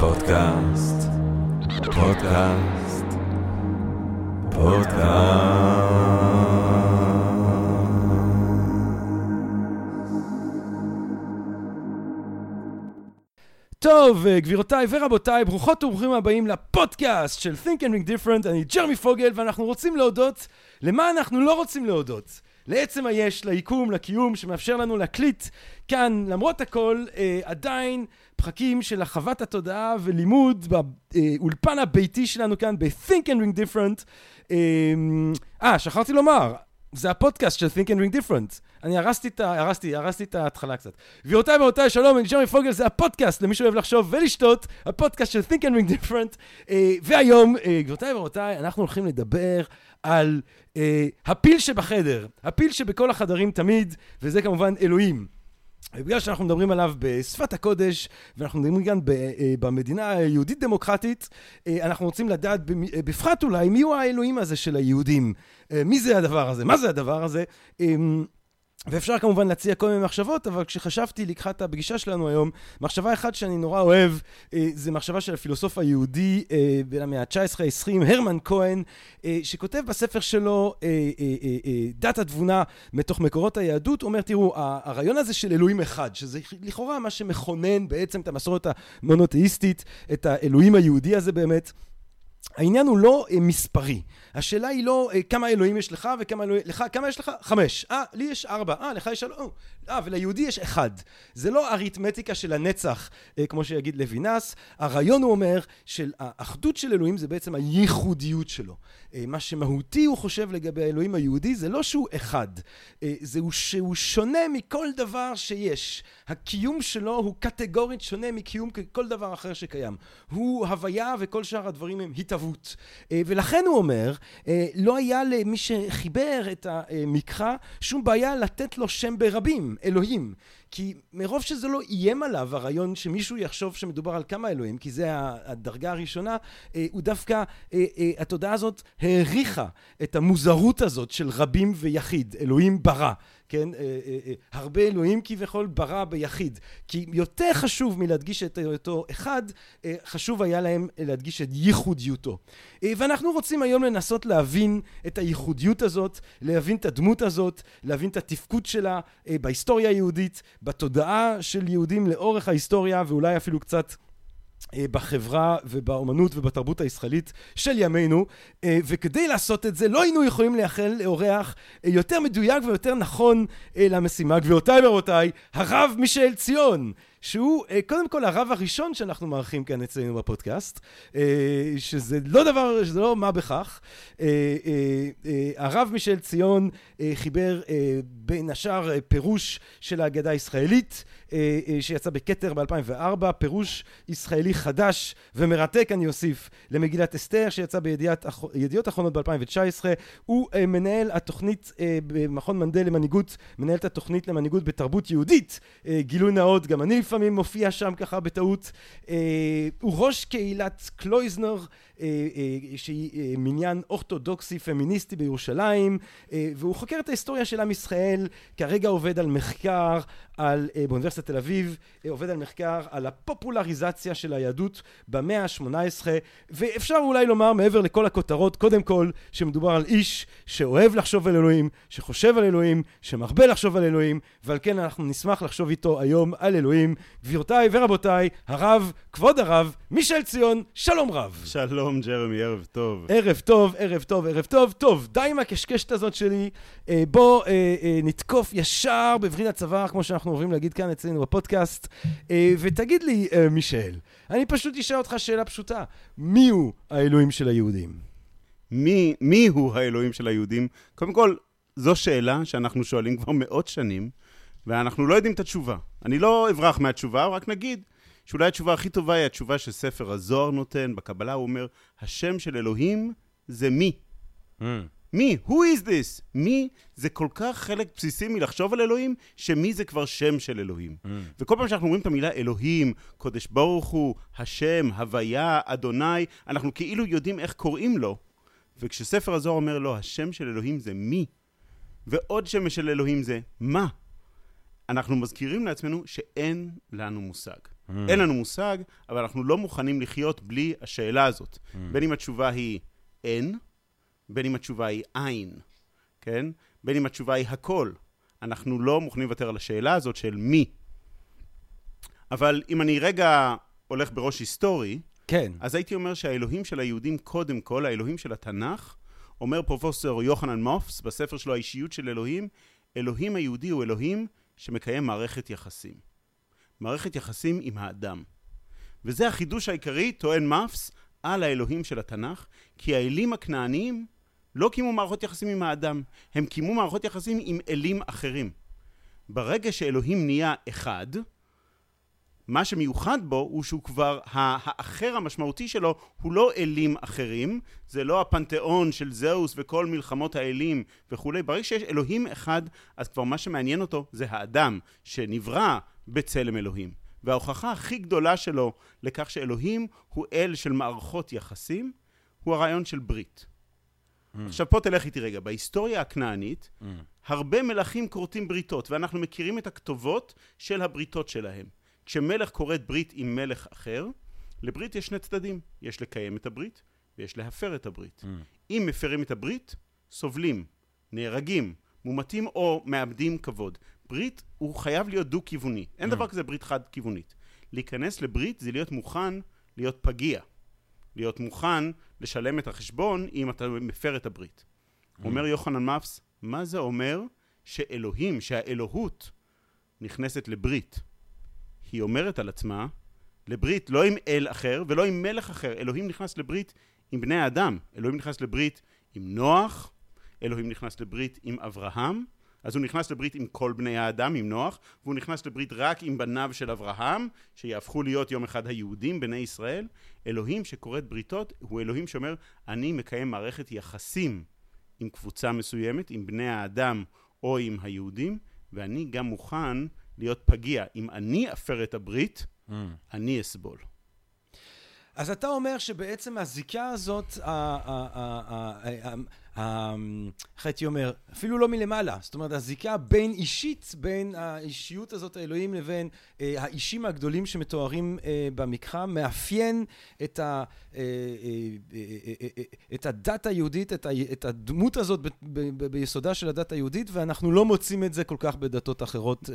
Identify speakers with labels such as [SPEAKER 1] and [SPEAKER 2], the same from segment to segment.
[SPEAKER 1] פודקאסט, פודקאסט, פודקאסט.
[SPEAKER 2] טוב, אה, גבירותיי ורבותיי, ברוכות וברוכים הבאים לפודקאסט של Think and Ring Different, אני ג'רמי פוגל, ואנחנו רוצים להודות למה אנחנו לא רוצים להודות. לעצם היש, ליקום, לקיום, שמאפשר לנו להקליט כאן, למרות הכל, אה, עדיין פחקים של החוות התודעה ולימוד באולפן הביתי שלנו כאן ב-Think and Ring Different. אה, אה, שכחתי לומר, זה הפודקאסט של Think and Ring Different. אני הרסתי את ה... הרסתי, הרסתי את ההתחלה קצת. גבירותיי ורבותיי, שלום, אני ג'רמי פוגל, זה הפודקאסט למי שאוהב לחשוב ולשתות, הפודקאסט של Think and Ring Different. אה, והיום, אה, גבירותיי ורבותיי, אנחנו הולכים לדבר על אה, הפיל שבחדר, הפיל שבכל החדרים תמיד, וזה כמובן אלוהים. ובגלל שאנחנו מדברים עליו בשפת הקודש, ואנחנו מדברים כאן במדינה היהודית דמוקרטית, אנחנו רוצים לדעת בפרט אולי מיהו האלוהים הזה של היהודים. מי זה הדבר הזה? מה זה הדבר הזה? ואפשר כמובן להציע כל מיני מחשבות, אבל כשחשבתי לקחת הפגישה שלנו היום, מחשבה אחת שאני נורא אוהב, אה, זה מחשבה של הפילוסוף היהודי אה, בין המאה ה-19-20, הרמן כהן, אה, שכותב בספר שלו, דת התבונה מתוך מקורות היהדות, הוא אומר, תראו, הרעיון הזה של אלוהים אחד, שזה לכאורה מה שמכונן בעצם את המסורת המונותאיסטית, את האלוהים היהודי הזה באמת, העניין הוא לא אה, מספרי. השאלה היא לא אה, כמה אלוהים יש לך וכמה אלוהים... לך, כמה יש לך? חמש. אה, לי יש ארבע. אה, לך יש שלוש. אה, וליהודי יש אחד. זה לא אריתמטיקה של הנצח, אה, כמו שיגיד לוינס. הרעיון הוא אומר של האחדות של אלוהים זה בעצם הייחודיות שלו. אה, מה שמהותי הוא חושב לגבי האלוהים היהודי זה לא שהוא אחד. אה, זה שהוא שונה מכל דבר שיש. הקיום שלו הוא קטגורית שונה מקיום כל דבר אחר שקיים. הוא הוויה וכל שאר הדברים הם התהוות. ולכן הוא אומר, לא היה למי שחיבר את המקרא שום בעיה לתת לו שם ברבים, אלוהים. כי מרוב שזה לא איים עליו הרעיון שמישהו יחשוב שמדובר על כמה אלוהים, כי זה הדרגה הראשונה, אה, הוא דווקא, התודעה הזאת העריכה את המוזרות הזאת של רבים ויחיד, אלוהים ברא. כן, אה, אה, אה, הרבה אלוהים כביכול ברא ביחיד. כי יותר חשוב מלהדגיש את אותו אחד, חשוב היה להם להדגיש את ייחודיותו. ואנחנו רוצים היום לנסות להבין את הייחודיות הזאת, להבין את הדמות הזאת, להבין את התפקוד שלה בהיסטוריה היהודית, בתודעה של יהודים לאורך ההיסטוריה, ואולי אפילו קצת בחברה ובאומנות ובתרבות הישראלית של ימינו אה, וכדי לעשות את זה לא היינו יכולים לייחל לאורח אה, יותר מדויק ויותר נכון למשימה. גבירותיי ורבותיי הרב מישאל ציון שהוא קודם כל הרב הראשון שאנחנו מארחים כאן אצלנו בפודקאסט שזה לא דבר, שזה לא מה בכך. הרב מישאל ציון חיבר בין השאר פירוש של ההגדה הישראלית אה, אה, שיצא בכתר ב-2004, פירוש ישראלי חדש ומרתק אני אוסיף למגילת אסתר שיצא בידיעות אחרונות ב-2019 הוא אה, מנהל התוכנית במכון מנדל למנהיגות מנהל את התוכנית למנהיגות בתרבות יהודית. גילוי נאות גם אני לפעמים מופיע שם ככה בטעות הוא ראש קהילת קלויזנר שהיא מניין אורתודוקסי פמיניסטי בירושלים והוא חוקר את ההיסטוריה של עם ישראל כרגע עובד על מחקר על, אה, באוניברסיטת תל אביב, אה, עובד על מחקר על הפופולריזציה של היהדות במאה ה-18, ואפשר אולי לומר מעבר לכל הכותרות, קודם כל, שמדובר על איש שאוהב לחשוב על אלוהים, שחושב על אלוהים, שמרבה לחשוב על אלוהים, ועל כן אנחנו נשמח לחשוב איתו היום על אלוהים. גבירותיי ורבותיי, הרב, כבוד הרב, מישל ציון, שלום רב.
[SPEAKER 3] שלום ג'רמי, ערב טוב.
[SPEAKER 2] ערב טוב, ערב טוב, ערב טוב. טוב, די עם הקשקשת הזאת שלי. אה, בוא נתקוף ישר בווריד הצוואר, כמו שאנחנו אוהבים להגיד כאן אצלנו בפודקאסט. אה, ותגיד לי, אה, מישל, אני פשוט אשאל אותך שאלה פשוטה. מי הוא האלוהים של היהודים?
[SPEAKER 3] מי, מי הוא האלוהים של היהודים? קודם כל, זו שאלה שאנחנו שואלים כבר מאות שנים, ואנחנו לא יודעים את התשובה. אני לא אברח מהתשובה, רק נגיד שאולי התשובה הכי טובה היא התשובה שספר הזוהר נותן. בקבלה הוא אומר, השם של אלוהים זה מי. Mm. מי? Who is this? מי זה כל כך חלק בסיסי מלחשוב על אלוהים, שמי זה כבר שם של אלוהים. Mm. וכל פעם שאנחנו אומרים את המילה אלוהים, קודש ברוך הוא, השם, הוויה, אדוני, אנחנו כאילו יודעים איך קוראים לו. וכשספר הזוהר אומר לו, השם של אלוהים זה מי, ועוד שם של אלוהים זה מה, אנחנו מזכירים לעצמנו שאין לנו מושג. Mm. אין לנו מושג, אבל אנחנו לא מוכנים לחיות בלי השאלה הזאת. בין אם התשובה היא אין, בין אם התשובה היא אין, כן? בין אם התשובה היא הכל. אנחנו לא מוכנים לוותר על השאלה הזאת של מי. אבל אם אני רגע הולך בראש היסטורי,
[SPEAKER 2] כן.
[SPEAKER 3] אז הייתי אומר שהאלוהים של היהודים, קודם כל, האלוהים של התנ"ך, אומר פרופסור יוחנן מופס בספר שלו, האישיות של אלוהים, אלוהים היהודי הוא אלוהים שמקיים מערכת יחסים. מערכת יחסים עם האדם. וזה החידוש העיקרי, טוען מפס, על האלוהים של התנ"ך, כי האלים הכנעניים לא קיימו מערכות יחסים עם האדם, הם קיימו מערכות יחסים עם אלים אחרים. ברגע שאלוהים נהיה אחד, מה שמיוחד בו הוא שהוא כבר, האחר המשמעותי שלו הוא לא אלים אחרים, זה לא הפנתיאון של זהוס וכל מלחמות האלים וכולי. ברגע שיש אלוהים אחד, אז כבר מה שמעניין אותו זה האדם שנברא בצלם אלוהים. וההוכחה הכי גדולה שלו לכך שאלוהים הוא אל של מערכות יחסים, הוא הרעיון של ברית. Mm. עכשיו פה תלך איתי רגע, בהיסטוריה הכנענית, mm. הרבה מלכים כורתים בריתות, ואנחנו מכירים את הכתובות של הבריתות שלהם. כשמלך כורת ברית עם מלך אחר, לברית יש שני צדדים, יש לקיים את הברית ויש להפר את הברית. Mm. אם מפרים את הברית, סובלים, נהרגים, מומתים או מאבדים כבוד. ברית הוא חייב להיות דו-כיווני, אין mm. דבר כזה ברית חד-כיוונית. להיכנס לברית זה להיות מוכן להיות פגיע, להיות מוכן לשלם את החשבון אם אתה מפר את הברית. Mm. אומר יוחנן מפס, מה זה אומר שאלוהים, שהאלוהות נכנסת לברית? היא אומרת על עצמה לברית לא עם אל אחר ולא עם מלך אחר. אלוהים נכנס לברית עם בני האדם. אלוהים נכנס לברית עם נוח, אלוהים נכנס לברית עם אברהם, אז הוא נכנס לברית עם כל בני האדם, עם נוח, והוא נכנס לברית רק עם בניו של אברהם, שיהפכו להיות יום אחד היהודים, בני ישראל. אלוהים שכורת בריתות הוא אלוהים שאומר, אני מקיים מערכת יחסים עם קבוצה מסוימת, עם בני האדם או עם היהודים, ואני גם מוכן להיות פגיע. אם אני אפר את הברית, mm. אני אסבול.
[SPEAKER 2] אז אתה אומר שבעצם הזיקה הזאת, איך הייתי אומר, אפילו לא מלמעלה, זאת אומרת הזיקה בין אישית, בין האישיות הזאת האלוהים לבין אה, האישים הגדולים שמתוארים אה, במקרא, מאפיין אה, את הדת היהודית, את הדמות הזאת ביסודה של הדת היהודית, ואנחנו לא מוצאים את זה כל כך בדתות אחרות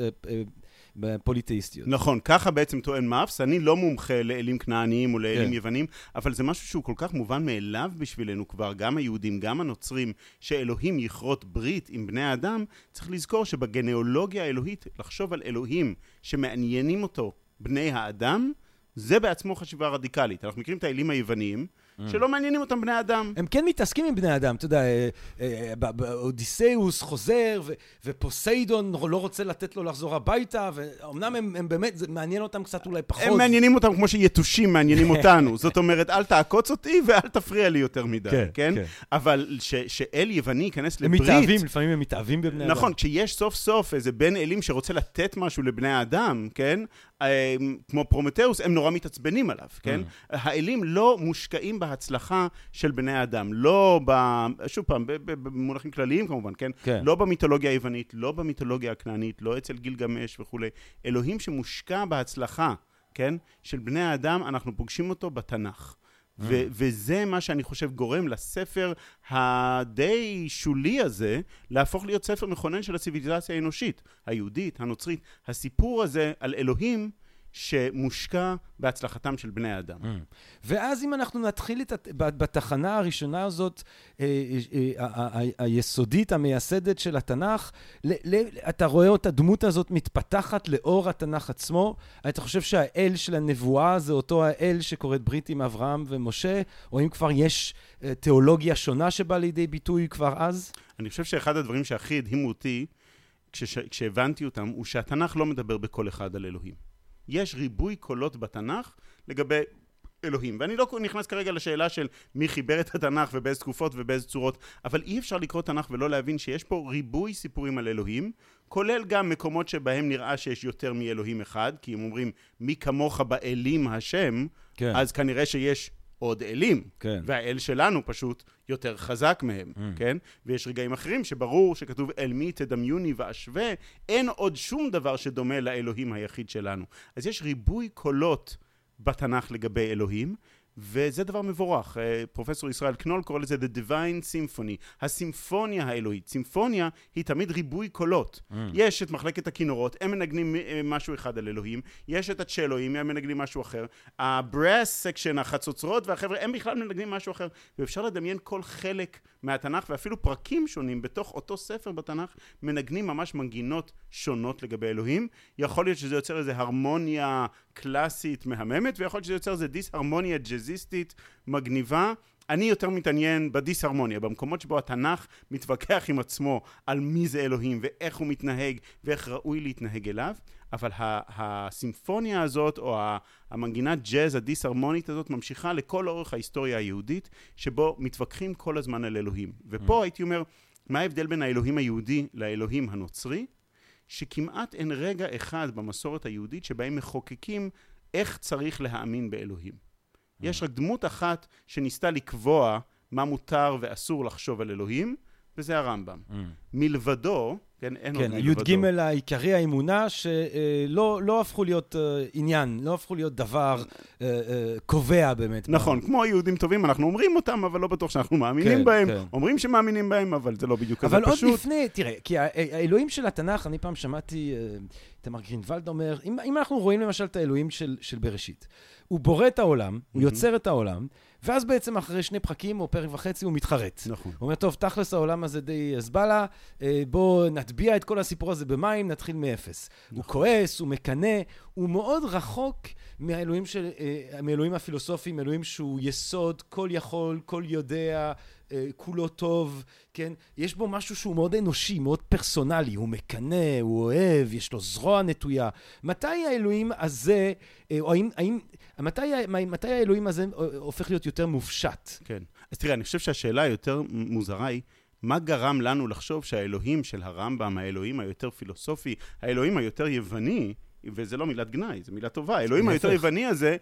[SPEAKER 2] פוליתאיסטיות.
[SPEAKER 3] נכון, ככה בעצם טוען מאפס, אני לא מומחה לאלים כנעניים או לאלים כן. יוונים, אבל זה משהו שהוא כל כך מובן מאליו בשבילנו כבר, גם היהודים, גם הנוצרים, שאלוהים יכרות ברית עם בני האדם, צריך לזכור שבגנאולוגיה האלוהית, לחשוב על אלוהים שמעניינים אותו בני האדם, זה בעצמו חשיבה רדיקלית. אנחנו מכירים את האלים היווניים. שלא מעניינים אותם בני אדם.
[SPEAKER 2] הם כן מתעסקים עם בני אדם, אתה יודע, אה, אה, אודיסאוס חוזר, ופוסיידון לא רוצה לתת לו לחזור הביתה, ואומנם הם, הם באמת, זה מעניין אותם קצת אולי פחות.
[SPEAKER 3] הם מעניינים אותם כמו שיתושים מעניינים אותנו. זאת אומרת, אל תעקוץ אותי ואל תפריע לי יותר מדי, כן? כן? כן. אבל שאל יווני ייכנס לברית...
[SPEAKER 2] הם מתאהבים, לפעמים הם מתאהבים בבני
[SPEAKER 3] אדם. נכון, כשיש סוף סוף איזה בן אלים שרוצה לתת משהו לבני האדם, כן? כמו פרומטאוס, הם נורא מתעצבנים עליו, כן? Mm. האלים לא מושקעים בהצלחה של בני האדם. לא ב... שוב פעם, במונחים כלליים כמובן, כן? כן. לא במיתולוגיה היוונית, לא במיתולוגיה הכנענית, לא אצל גילגמש וכולי. אלוהים שמושקע בהצלחה, כן? של בני האדם, אנחנו פוגשים אותו בתנ"ך. ו- וזה מה שאני חושב גורם לספר הדי שולי הזה להפוך להיות ספר מכונן של הציוויליזציה האנושית, היהודית, הנוצרית. הסיפור הזה על אלוהים שמושקע בהצלחתם של בני האדם. Mm.
[SPEAKER 2] ואז אם אנחנו נתחיל את, בתחנה הראשונה הזאת, אה, אה, אה, היסודית, המייסדת של התנ"ך, אתה רואה את הדמות הזאת מתפתחת לאור התנ"ך עצמו. אתה חושב שהאל של הנבואה זה אותו האל שקוראת ברית עם אברהם ומשה, או אם כבר יש תיאולוגיה שונה שבאה לידי ביטוי כבר אז?
[SPEAKER 3] אני חושב שאחד הדברים שהכי הדהימו אותי, כשהבנתי אותם, הוא שהתנ"ך לא מדבר בקול אחד על אלוהים. יש ריבוי קולות בתנ"ך לגבי אלוהים. ואני לא נכנס כרגע לשאלה של מי חיבר את התנ"ך ובאיזה תקופות ובאיזה צורות, אבל אי אפשר לקרוא תנ"ך ולא להבין שיש פה ריבוי סיפורים על אלוהים, כולל גם מקומות שבהם נראה שיש יותר מאלוהים אחד, כי הם אומרים מי כמוך באלים השם, כן. אז כנראה שיש עוד אלים.
[SPEAKER 2] כן.
[SPEAKER 3] והאל שלנו פשוט יותר חזק מהם,
[SPEAKER 2] Mm.
[SPEAKER 3] כן? ויש רגעים אחרים שברור שכתוב אל מי תדמיוני ואשווה, אין עוד שום דבר שדומה לאלוהים היחיד שלנו. אז יש ריבוי קולות בתנ"ך לגבי אלוהים, וזה דבר מבורך. אה, פרופסור ישראל קנול קורא לזה The Divine Symphony, הסימפוניה האלוהית. סימפוניה היא תמיד ריבוי קולות.
[SPEAKER 2] Mm.
[SPEAKER 3] יש את מחלקת הכינורות, הם מנגנים אה, משהו אחד על אלוהים, יש את הצ'לואים, הם מנגנים משהו אחר, ה brass section, החצוצרות והחבר'ה, הם בכלל מנגנים משהו אחר, ואפשר לדמיין כל חלק מהתנ"ך, ואפילו פרקים שונים בתוך אותו ספר בתנ"ך, מנגנים ממש מנגינות שונות לגבי אלוהים. יכול להיות שזה יוצר איזו הרמוניה קלאסית מהממת, ויכול להיות שזה יוצר איזו דיסהרמוניה ג'אזיסטית מגניבה. אני יותר מתעניין בדיסהרמוניה, במקומות שבו התנ"ך מתווכח עם עצמו על מי זה אלוהים ואיך הוא מתנהג ואיך ראוי להתנהג אליו, אבל הסימפוניה הזאת, או המנגינת ג'אז הדיסהרמונית הזאת, ממשיכה לכל אורך ההיסטוריה היהודית, שבו מתווכחים כל הזמן על אלוהים. ופה הייתי אומר, מה ההבדל בין האלוהים היהודי לאלוהים הנוצרי? שכמעט אין רגע אחד במסורת היהודית שבהם מחוקקים איך צריך להאמין באלוהים. יש רק דמות אחת שניסתה לקבוע מה מותר ואסור לחשוב על אלוהים, וזה הרמב"ם. מלבדו, כן, אין עוד
[SPEAKER 2] כן,
[SPEAKER 3] מלבדו.
[SPEAKER 2] הי"ג העיקרי האמונה שלא לא הפכו להיות אה, עניין, לא הפכו להיות דבר אה, אה, קובע באמת.
[SPEAKER 3] נכון, כמו יהודים טובים, אנחנו אומרים אותם, אבל לא בטוח שאנחנו מאמינים
[SPEAKER 2] כן,
[SPEAKER 3] בהם.
[SPEAKER 2] כן.
[SPEAKER 3] אומרים שמאמינים בהם, אבל זה לא בדיוק כזה
[SPEAKER 2] אבל עוד
[SPEAKER 3] פשוט.
[SPEAKER 2] לפני, תראה, כי האלוהים של התנ"ך, אני פעם שמעתי איתמר גרינוולד אומר, אם, אם אנחנו רואים למשל את האלוהים של, של בראשית, הוא בורא את העולם, הוא. יוצר את העולם, ואז בעצם אחרי שני פרקים או פרק וחצי הוא מתחרט.
[SPEAKER 3] נכון.
[SPEAKER 2] הוא אומר, טוב, תכלס העולם הזה די זבלה, אה, בואו נטביע את כל הסיפור הזה במים, נתחיל מאפס. הוא כועס, הוא מקנא, הוא מאוד רחוק מהאלוהים, של, אה, מהאלוהים הפילוסופיים, אלוהים שהוא יסוד, כל יכול, כל יודע, אה, כולו טוב, כן? יש בו משהו שהוא מאוד אנושי, מאוד פרסונלי, הוא מקנא, הוא אוהב, יש לו זרוע נטויה. מתי האלוהים הזה, אה, או האם, האם, מתי, מתי האלוהים הזה אה, הופך להיות יותר מופשט?
[SPEAKER 3] כן. אז תראה, אני חושב שהשאלה היותר מוזרה היא, מה גרם לנו לחשוב שהאלוהים של הרמב"ם, האלוהים היותר פילוסופי, האלוהים היותר יווני, וזה לא מילת גנאי, זו מילה טובה, האלוהים היותר. יווני הזה,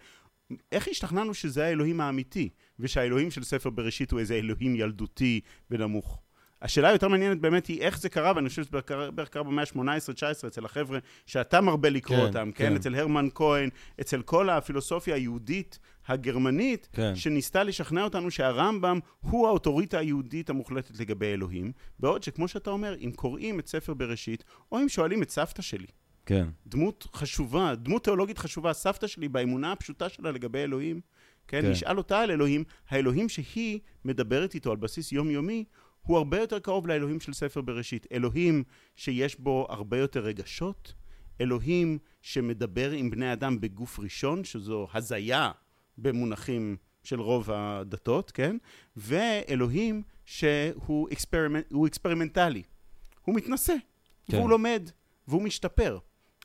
[SPEAKER 3] איך השתכנענו שזה האלוהים האמיתי, ושהאלוהים של ספר בראשית הוא איזה אלוהים ילדותי ונמוך? השאלה היותר מעניינת באמת היא איך זה קרה, ואני חושב שזה בערך קרה- במאה ה-18-19 אצל החבר'ה שאתה מרבה לקרוא
[SPEAKER 2] כן,
[SPEAKER 3] אותם, כן?
[SPEAKER 2] כן.
[SPEAKER 3] אצל הרמן כהן, אצל כל הפילוסופיה היהודית הגרמנית,
[SPEAKER 2] כן.
[SPEAKER 3] שניסתה לשכנע אותנו שהרמב"ם הוא האוטוריטה היהודית המוחלטת לגבי אלוהים, בעוד שכמו שאתה אומר, אם קוראים את ספר בראשית, או אם שואלים את סבתא שלי,
[SPEAKER 2] כן.
[SPEAKER 3] דמות חשובה, דמות תיאולוגית חשובה, סבתא שלי באמונה הפשוטה שלה לגבי אלוהים, כן,
[SPEAKER 2] כן.
[SPEAKER 3] נשאל אותה על אלוהים, האלוהים שהיא מדברת איתו על בסיס יומיומי, הוא הרבה יותר קרוב לאלוהים של ספר בראשית. אלוהים שיש בו הרבה יותר רגשות, אלוהים שמדבר עם בני אדם בגוף ראשון, שזו הזיה במונחים של רוב הדתות, כן? ואלוהים שהוא experiment, הוא אקספרימנטלי. הוא מתנשא,
[SPEAKER 2] כן.
[SPEAKER 3] והוא לומד, והוא משתפר.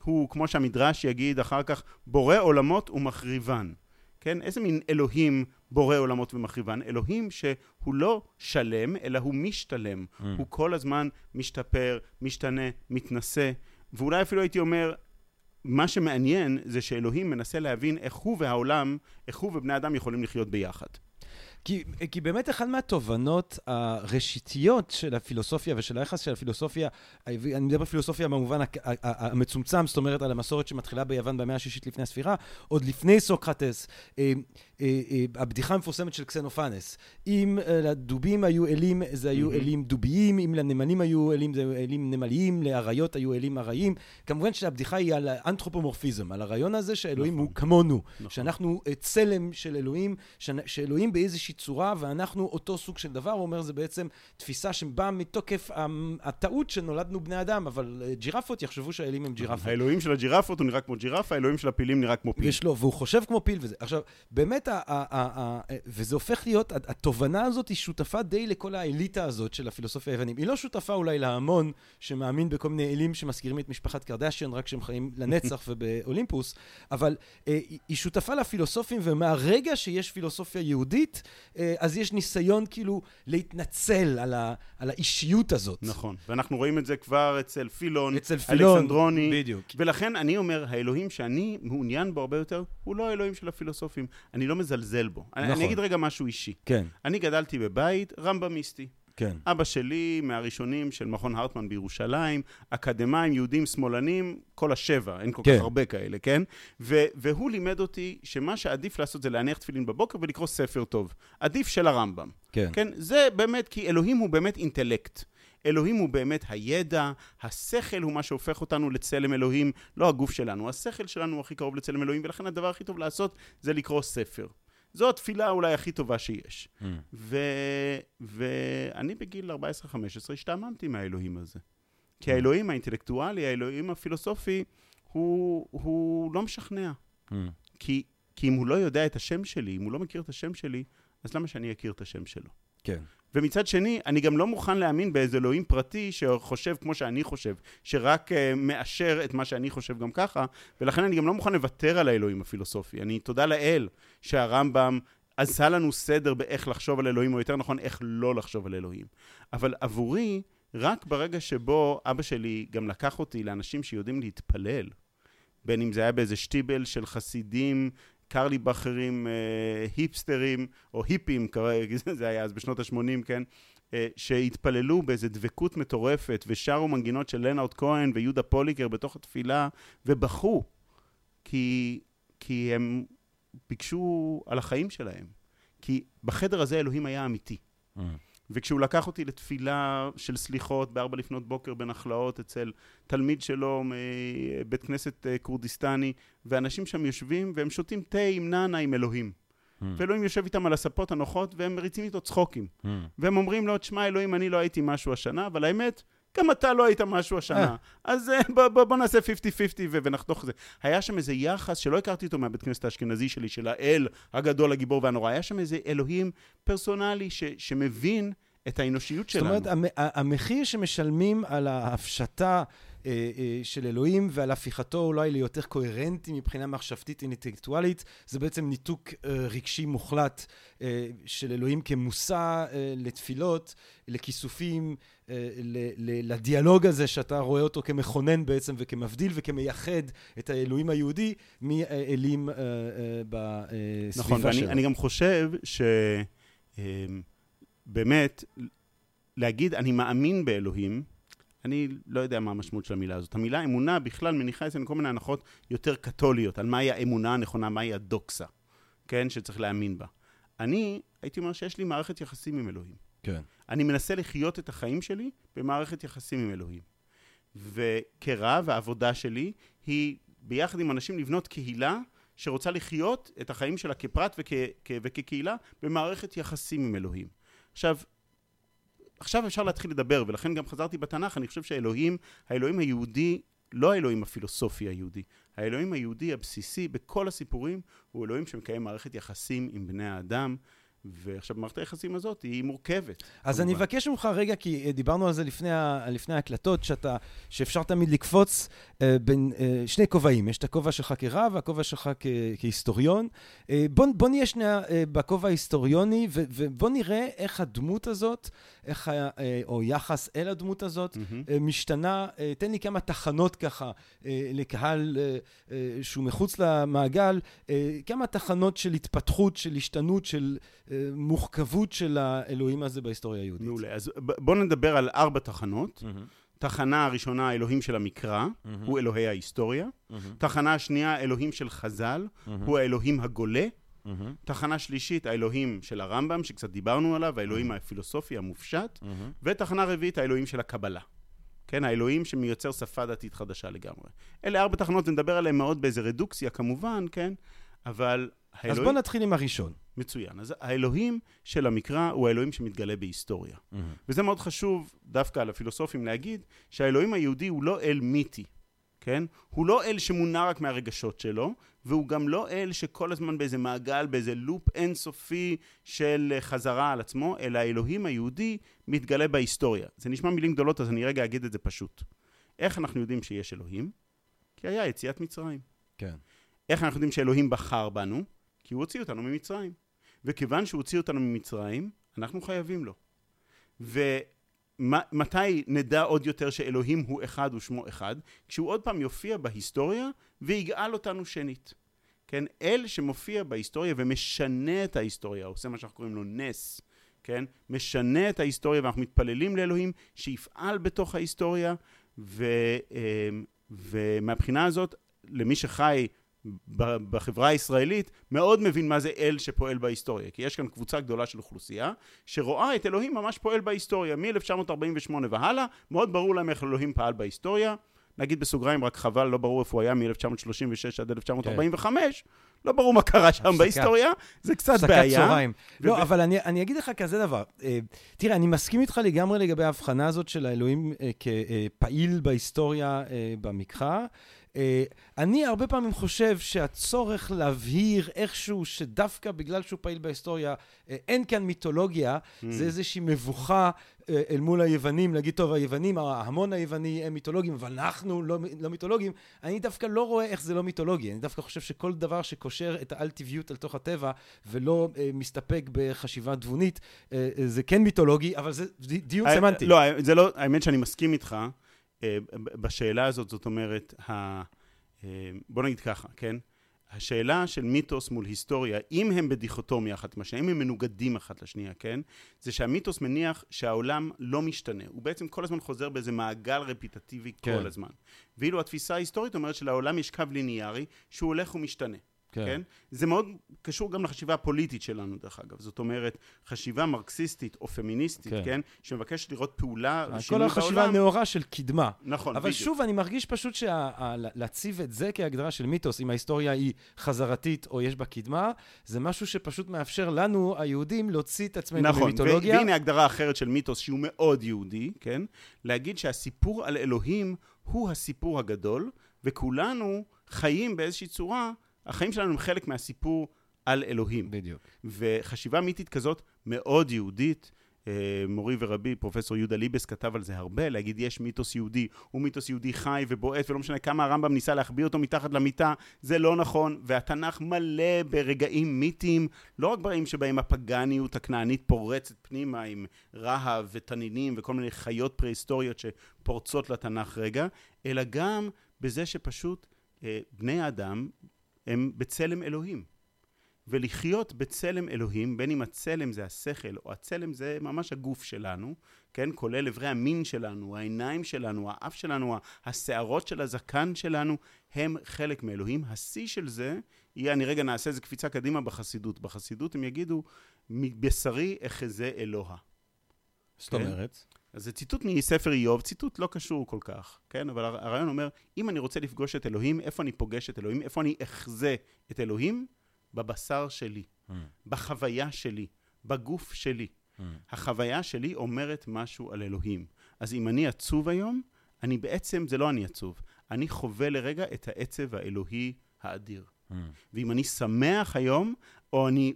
[SPEAKER 3] הוא, כמו שהמדרש יגיד אחר כך, בורא עולמות ומחריבן. כן? איזה מין אלוהים בורא עולמות ומחריבן? אלוהים שהוא לא שלם, אלא הוא משתלם.
[SPEAKER 2] Mm.
[SPEAKER 3] הוא כל הזמן משתפר, משתנה, מתנשא. ואולי אפילו הייתי אומר, מה שמעניין זה שאלוהים מנסה להבין איך הוא והעולם, איך הוא ובני אדם יכולים לחיות ביחד.
[SPEAKER 2] כי, כי באמת אחת מהתובנות הראשיתיות של הפילוסופיה ושל היחס של הפילוסופיה, אני מדבר פילוסופיה במובן המצומצם, זאת אומרת על המסורת שמתחילה ביוון במאה השישית לפני הספירה, עוד לפני סוקרטס, אה, אה, אה, הבדיחה המפורסמת של קסנופנס, אם לדובים היו אלים, זה היו. אלים דוביים, אם לנמלים היו אלים, זה היו אלים נמליים, לאריות היו אלים אריים. כמובן שהבדיחה היא על האנתרופומורפיזם, על הרעיון הזה שאלוהים
[SPEAKER 3] נכון.
[SPEAKER 2] הוא כמונו,
[SPEAKER 3] נכון.
[SPEAKER 2] שאנחנו צלם של אלוהים, שאלוהים באיזושהי צורה, ואנחנו אותו סוג של דבר, הוא אומר, זה בעצם תפיסה שבאה מתוקף הטעות שנולדנו בני אדם, אבל אה, ג'ירפות יחשבו שהאלים הם ג'ירפות.
[SPEAKER 3] האלוהים של הג'ירפות הוא נראה כמו ג'ירפה, האלוהים של הפילים נראה כמו פיל.
[SPEAKER 2] יש לו, והוא חושב כמו פיל וזה. עכשיו, באמת, ה, ה, ה, ה, וזה הופך להיות, התובנה הזאת היא שותפה די לכל האליטה הזאת של הפילוסופיה היוונים. היא לא שותפה אולי להמון שמאמין בכל מיני אלים שמזכירים את משפחת קרדשיון, רק שהם חיים לנצח ובאולימפוס, אבל אה, היא- שותפה לפילוסופים, ומהרגע שיש פילוסופיה יהודית, אה, אז יש ניסיון כאילו להתנצל על, ה, על האישיות הזאת.
[SPEAKER 3] נכון, ואנחנו רואים את זה כבר אצל פילון,
[SPEAKER 2] אצל פילון,
[SPEAKER 3] אלכסנדרוני.
[SPEAKER 2] בדיוק.
[SPEAKER 3] ולכן אני אומר, האלוהים שאני מעוניין בו הרבה יותר, הוא לא האלוהים של הפילוסופים. אני לא מזלזל בו.
[SPEAKER 2] נכון.
[SPEAKER 3] אני אגיד רגע משהו אישי.
[SPEAKER 2] כן,
[SPEAKER 3] אני גדלתי בבית רמב"מיסטי.
[SPEAKER 2] כן.
[SPEAKER 3] אבא שלי מהראשונים של מכון הרטמן בירושלים, אקדמאים, יהודים, שמאלנים, כל השבע, אין כל
[SPEAKER 2] כן.
[SPEAKER 3] כך הרבה כאלה, כן? ו- והוא לימד אותי שמה שעדיף לעשות זה להניח תפילין בבוקר ולקרוא ספר טוב. עדיף של הרמב"ם.
[SPEAKER 2] כן.
[SPEAKER 3] כן? זה באמת, כי אלוהים הוא באמת אינטלקט. אלוהים הוא באמת הידע, השכל הוא מה שהופך אותנו לצלם אלוהים, לא הגוף שלנו. השכל שלנו הוא הכי קרוב לצלם אלוהים, ולכן הדבר הכי טוב לעשות זה לקרוא ספר. זו התפילה אולי הכי טובה שיש.
[SPEAKER 2] Mm.
[SPEAKER 3] ו... ואני בגיל 14-15 השתעממתי מהאלוהים הזה. כי האלוהים האינטלקטואלי, האלוהים הפילוסופי, הוא, הוא לא משכנע.
[SPEAKER 2] Mm.
[SPEAKER 3] כי, כי אם הוא לא יודע את השם שלי, אם הוא לא מכיר את השם שלי, אז למה שאני אכיר את השם שלו?
[SPEAKER 2] כן.
[SPEAKER 3] ומצד שני, אני גם לא מוכן להאמין באיזה אלוהים פרטי שחושב כמו שאני חושב, שרק uh, מאשר את מה שאני חושב גם ככה, ולכן אני גם לא מוכן לוותר על האלוהים הפילוסופי. אני תודה לאל שהרמב"ם עשה לנו סדר באיך לחשוב על אלוהים, או יותר נכון, איך לא לחשוב על אלוהים. אבל עבורי, רק ברגע שבו אבא שלי גם לקח אותי לאנשים שיודעים להתפלל, בין אם זה היה באיזה שטיבל של חסידים, קרליבכרים, אה, היפסטרים, או היפים, זה היה אז בשנות ה-80, כן? אה, שהתפללו באיזה דבקות מטורפת, ושרו מנגינות של לנארד כהן ויהודה פוליקר בתוך התפילה, ובכו, כי, כי הם ביקשו על החיים שלהם. כי בחדר הזה אלוהים היה אמיתי.
[SPEAKER 2] Mm.
[SPEAKER 3] וכשהוא לקח אותי לתפילה של סליחות בארבע לפנות בוקר בנחלאות אצל תלמיד שלו מבית כנסת אה, כורדיסטני, ואנשים שם יושבים והם שותים תה עם נאנה עם אלוהים.
[SPEAKER 2] Mm.
[SPEAKER 3] ואלוהים יושב איתם על הספות הנוחות והם מריצים איתו צחוקים.
[SPEAKER 2] Mm.
[SPEAKER 3] והם אומרים לו, תשמע אלוהים, אני לא הייתי משהו השנה, אבל האמת, גם אתה לא היית משהו השנה.
[SPEAKER 2] אה.
[SPEAKER 3] אז אה, בוא, בוא, בוא נעשה 50-50 ו- ונחתוך את זה. היה שם איזה יחס שלא הכרתי אותו מהבית כנסת האשכנזי שלי, של האל הגדול, הגיבור והנורא. היה שם איזה אלוהים פרסונלי ש- שמבין את האנושיות
[SPEAKER 2] זאת
[SPEAKER 3] שלנו.
[SPEAKER 2] אומרת, המ- ה- המחיר שמשלמים על ההפשטה של אלוהים ועל הפיכתו אולי ליותר קוהרנטי מבחינה מחשבתית אינטלקטואלית, זה בעצם ניתוק אה, רגשי מוחלט אה, של אלוהים כמושא אה, לתפילות, לכיסופים, אה, לדיאלוג הזה שאתה רואה אותו כמכונן בעצם וכמבדיל וכמייחד את האלוהים היהודי מאלים אה, אה, בסביבה
[SPEAKER 3] נכון, ואני
[SPEAKER 2] שלו.
[SPEAKER 3] אני גם חושב שבאמת, להגיד אני מאמין באלוהים, אני לא יודע מה המשמעות של המילה הזאת. המילה אמונה בכלל מניחה אצלנו כל מיני הנחות יותר קתוליות, על מהי האמונה הנכונה, מהי הדוקסה, כן, שצריך להאמין בה. אני הייתי אומר שיש לי מערכת יחסים עם אלוהים.
[SPEAKER 2] כן.
[SPEAKER 3] אני מנסה לחיות את החיים שלי במערכת יחסים עם אלוהים. וכרב, העבודה שלי היא ביחד עם אנשים לבנות קהילה שרוצה לחיות את החיים שלה כפרט וכ, כ, וכקהילה במערכת יחסים עם אלוהים. עכשיו, עכשיו אפשר להתחיל לדבר, ולכן גם חזרתי בתנ"ך, אני חושב שהאלוהים, האלוהים היהודי, לא האלוהים הפילוסופי היהודי, האלוהים היהודי הבסיסי בכל הסיפורים הוא אלוהים שמקיים מערכת יחסים עם בני האדם, ועכשיו מערכת היחסים הזאת היא מורכבת.
[SPEAKER 2] אז
[SPEAKER 3] כמובן.
[SPEAKER 2] אני אבקש ממך רגע, כי אה, דיברנו על זה לפני, ה- לפני ההקלטות, שאתה, שאפשר תמיד לקפוץ אה, בין אה, שני כובעים. יש את הכובע שלך כרב והכובע שלך כ, כהיסטוריון. אה, בוא, בוא נהיה שנייה אה, בכובע ההיסטוריוני, ו, ובוא נראה איך הדמות הזאת, איך ה, אה, או יחס אל הדמות הזאת,
[SPEAKER 3] מהמם.
[SPEAKER 2] אה, משתנה. אה, תן לי כמה תחנות ככה אה, לקהל אה, אה, שהוא מחוץ למעגל, אה, כמה תחנות של התפתחות, של השתנות, של אה, מורכבות של האלוהים הזה בהיסטוריה היהודית.
[SPEAKER 3] מעולה. אז בואו נדבר על ארבע תחנות.
[SPEAKER 2] מהמם,
[SPEAKER 3] תחנה הראשונה, האלוהים של המקרא,
[SPEAKER 2] מהמם,
[SPEAKER 3] הוא אלוהי ההיסטוריה.
[SPEAKER 2] מהמם,
[SPEAKER 3] תחנה השנייה, אלוהים של חז"ל, הוא האלוהים הגולה.
[SPEAKER 2] מהמם,
[SPEAKER 3] תחנה שלישית, האלוהים של הרמב"ם, שקצת דיברנו עליו, האלוהים הפילוסופי המופשט.
[SPEAKER 2] מהמם.
[SPEAKER 3] ותחנה רביעית, האלוהים של הקבלה. כן, האלוהים שמייצר שפה דתית חדשה לגמרי. אלה ארבע תחנות, נדבר עליהן מאוד באיזה רדוקסיה כמובן, כן? אבל
[SPEAKER 2] אז
[SPEAKER 3] האלוהים...
[SPEAKER 2] בוא נתחיל עם הראשון.
[SPEAKER 3] מצוין. אז האלוהים של המקרא הוא האלוהים שמתגלה בהיסטוריה. וזה מאוד חשוב דווקא על הפילוסופים להגיד שהאלוהים היהודי הוא לא אל מיתי, כן? הוא לא אל שמונע רק מהרגשות שלו, והוא גם לא אל שכל הזמן באיזה מעגל, באיזה לופ אינסופי של אה, חזרה על עצמו, אלא האלוהים היהודי מתגלה בהיסטוריה. זה נשמע מילים גדולות, אז אני רגע אגיד את זה פשוט. איך אנחנו יודעים שיש אלוהים? כי היה יציאת מצרים.
[SPEAKER 2] כן.
[SPEAKER 3] איך אנחנו יודעים שאלוהים בחר בנו? כי הוא הוציא אותנו ממצרים. וכיוון שהוא הוציא אותנו ממצרים, אנחנו חייבים לו. ומתי נדע עוד יותר שאלוהים הוא אחד ושמו אחד? כשהוא עוד פעם יופיע בהיסטוריה ויגאל אותנו שנית. כן? אל שמופיע בהיסטוריה ומשנה את ההיסטוריה, עושה מה שאנחנו קוראים לו נס, כן? משנה את ההיסטוריה ואנחנו מתפללים לאלוהים שיפעל בתוך ההיסטוריה ו, אה, ומהבחינה הזאת, למי שחי בחברה הישראלית מאוד מבין מה זה אל שפועל בהיסטוריה כי יש כאן קבוצה גדולה של אוכלוסייה שרואה את אלוהים ממש פועל בהיסטוריה מ-1948 והלאה מאוד ברור להם איך אלוהים פעל בהיסטוריה נגיד בסוגריים רק חבל לא ברור איפה הוא היה מ-1936 עד 1945 כן. לא ברור מה קרה שם בהיסטוריה, זה קצת בעיה.
[SPEAKER 2] הפסקת צהריים. לא, אבל אני, אני אגיד לך כזה דבר. אה, תראה, אני מסכים איתך לגמרי לגבי ההבחנה הזאת של האלוהים אה, כפעיל בהיסטוריה אה, במקרא. אה, אני הרבה פעמים חושב שהצורך להבהיר איכשהו שדווקא בגלל שהוא פעיל בהיסטוריה, אה, אין כאן מיתולוגיה, mm. זה איזושהי מבוכה אה, אל מול היוונים, להגיד, טוב, היוונים, ההמון היווני הם מיתולוגיים, אבל אנחנו לא, לא מיתולוגיים. אני דווקא לא רואה איך זה לא מיתולוגי, אני דווקא חושב שכל דבר שקושר את האל-טבעיות אל תוך הטבע, ולא אה, מסתפק בחשיבה תבונית, אה, זה כן מיתולוגי, אבל זה דיון סמנטי.
[SPEAKER 3] לא, זה לא, האמת שאני מסכים איתך. אה, בשאלה הזאת, זאת אומרת, ה... אה, בוא נגיד ככה, כן? השאלה של מיתוס מול היסטוריה, אם הם בדיכוטומיה אחת עם השנייה, אם הם מנוגדים אחת לשנייה, כן? זה שהמיתוס מניח שהעולם לא משתנה. הוא בעצם כל הזמן חוזר באיזה מעגל רפיטטיבי כן. כל הזמן. ואילו התפיסה ההיסטורית אומרת שלעולם יש קו ליניארי שהוא הולך ומשתנה. כן. כן? זה מאוד קשור גם לחשיבה הפוליטית שלנו, דרך אגב. זאת אומרת, חשיבה מרקסיסטית או פמיניסטית, כן? כן? שמבקשת לראות פעולה
[SPEAKER 2] ושינוי בעולם. כל החשיבה הנאורה של קדמה.
[SPEAKER 3] נכון,
[SPEAKER 2] אבל בדיוק. שוב, אני מרגיש פשוט שלהציב את זה כהגדרה של מיתוס, אם ההיסטוריה היא חזרתית או יש בה קדמה, זה משהו שפשוט מאפשר לנו, היהודים, להוציא את עצמנו
[SPEAKER 3] נכון,
[SPEAKER 2] ממיתולוגיה.
[SPEAKER 3] והנה הגדרה אחרת של מיתוס שהוא מאוד יהודי, כן? להגיד שהסיפור על אלוהים הוא הסיפור הגדול, וכולנו חיים באיזושהי צורה החיים שלנו הם חלק מהסיפור על אלוהים.
[SPEAKER 2] בדיוק.
[SPEAKER 3] וחשיבה מיתית כזאת מאוד יהודית, אה, מורי ורבי, פרופסור יהודה ליבס, כתב על זה הרבה, להגיד יש מיתוס יהודי, הוא מיתוס יהודי חי ובועט, ולא משנה כמה הרמב"ם ניסה להחביא אותו מתחת למיטה, זה לא נכון, והתנ"ך מלא ברגעים מיתיים, לא רק ברגעים שבהם הפגניות הכנענית פורצת פנימה עם רהב ותנינים וכל מיני חיות פרה-היסטוריות שפורצות לתנ"ך רגע, אלא גם בזה שפשוט אה, בני האדם הם בצלם אלוהים. ולחיות בצלם אלוהים, בין אם הצלם זה השכל או הצלם זה ממש הגוף שלנו, כן? כולל אברי המין שלנו, העיניים שלנו, האף שלנו, השערות של הזקן שלנו, הם חלק מאלוהים. השיא של זה יהיה, אני רגע נעשה איזה קפיצה קדימה בחסידות. בחסידות הם יגידו, מבשרי אחזה אלוה.
[SPEAKER 2] זאת כן? אומרת?
[SPEAKER 3] אז זה ציטוט מספר איוב, ציטוט לא קשור כל כך, כן? אבל הרעיון אומר, אם אני רוצה לפגוש את אלוהים, איפה אני פוגש את אלוהים? איפה אני אחזה את אלוהים? בבשר שלי, mm. בחוויה שלי, בגוף שלי. Mm. החוויה שלי אומרת משהו על אלוהים. אז אם אני עצוב היום, אני בעצם, זה לא אני עצוב, אני חווה לרגע את העצב האלוהי האדיר. Mm. ואם אני שמח היום, או אני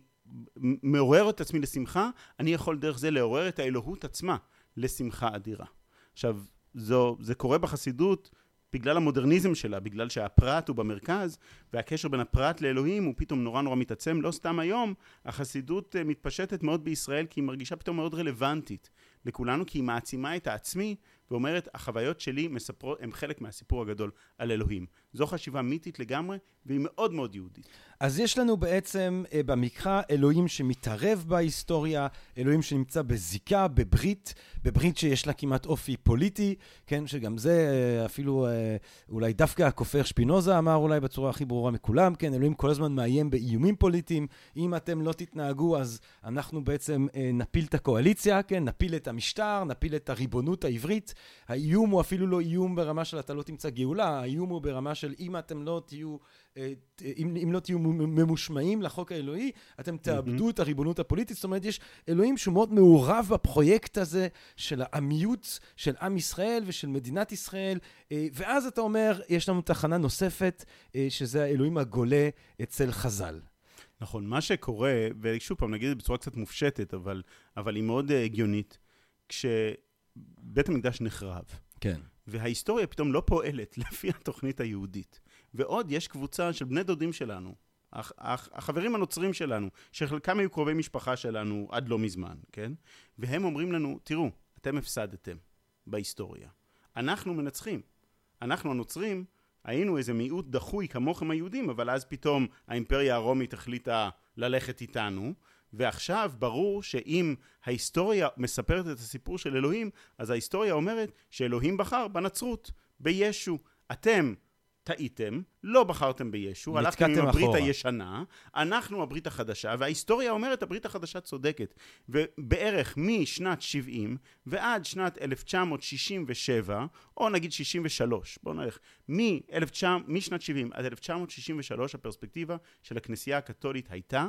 [SPEAKER 3] מעורר את עצמי לשמחה, אני יכול דרך זה לעורר את האלוהות עצמה. לשמחה אדירה. עכשיו, זו, זה קורה בחסידות בגלל המודרניזם שלה, בגלל שהפרט הוא במרכז, והקשר בין הפרט לאלוהים הוא פתאום נורא נורא מתעצם. לא סתם היום, החסידות אה, מתפשטת מאוד בישראל, כי היא מרגישה פתאום מאוד רלוונטית לכולנו, כי היא מעצימה את העצמי, ואומרת, החוויות שלי מספרות, הן חלק מהסיפור הגדול על אלוהים. זו חשיבה מיתית לגמרי, והיא מאוד מאוד יהודית.
[SPEAKER 2] אז יש לנו בעצם אה, במקרא אלוהים שמתערב בהיסטוריה, אלוהים שנמצא בזיקה, בברית, בברית שיש לה כמעט אופי פוליטי, כן, שגם זה אה, אפילו אה, אולי דווקא הכופר שפינוזה אמר אולי בצורה הכי ברורה מכולם, כן, אלוהים כל הזמן מאיים באיומים פוליטיים, אם אתם לא תתנהגו אז אנחנו בעצם נפיל את הקואליציה, כן, נפיל את המשטר, נפיל את הריבונות העברית. האיום הוא אפילו לא איום ברמה של אתה לא תמצא גאולה, האיום הוא ברמה של אם אתם לא תהיו... אה, אם, אם לא תהיו ממושמעים לחוק האלוהי, אתם תאבדו mm-hmm. את הריבונות הפוליטית. זאת אומרת, יש אלוהים שהוא מאוד מעורב בפרויקט הזה של העמיות של עם ישראל ושל מדינת ישראל, אה, ואז אתה אומר, יש לנו תחנה נוספת, אה, שזה האלוהים הגולה אצל חז"ל.
[SPEAKER 3] נכון, מה שקורה, ושוב פעם, נגיד את זה בצורה קצת מופשטת, אבל, אבל היא מאוד הגיונית, כשבית המקדש נחרב.
[SPEAKER 2] כן.
[SPEAKER 3] וההיסטוריה פתאום לא פועלת לפי התוכנית היהודית. ועוד יש קבוצה של בני דודים שלנו, הח, הח, החברים הנוצרים שלנו, שחלקם היו קרובי משפחה שלנו עד לא מזמן, כן? והם אומרים לנו, תראו, אתם הפסדתם בהיסטוריה. אנחנו מנצחים. אנחנו הנוצרים היינו איזה מיעוט דחוי כמוכם היהודים, אבל אז פתאום האימפריה הרומית החליטה ללכת איתנו, ועכשיו ברור שאם ההיסטוריה מספרת את הסיפור של אלוהים, אז ההיסטוריה אומרת שאלוהים בחר בנצרות, בישו. אתם טעיתם, לא בחרתם בישו, הלכתם עם הברית
[SPEAKER 2] אחורה.
[SPEAKER 3] הישנה, אנחנו הברית החדשה, וההיסטוריה אומרת הברית החדשה צודקת. ובערך משנת 70 ועד שנת 1967, או נגיד 63, בואו נלך, מ-1900 משנת 70 עד 1963 הפרספקטיבה של הכנסייה הקתולית הייתה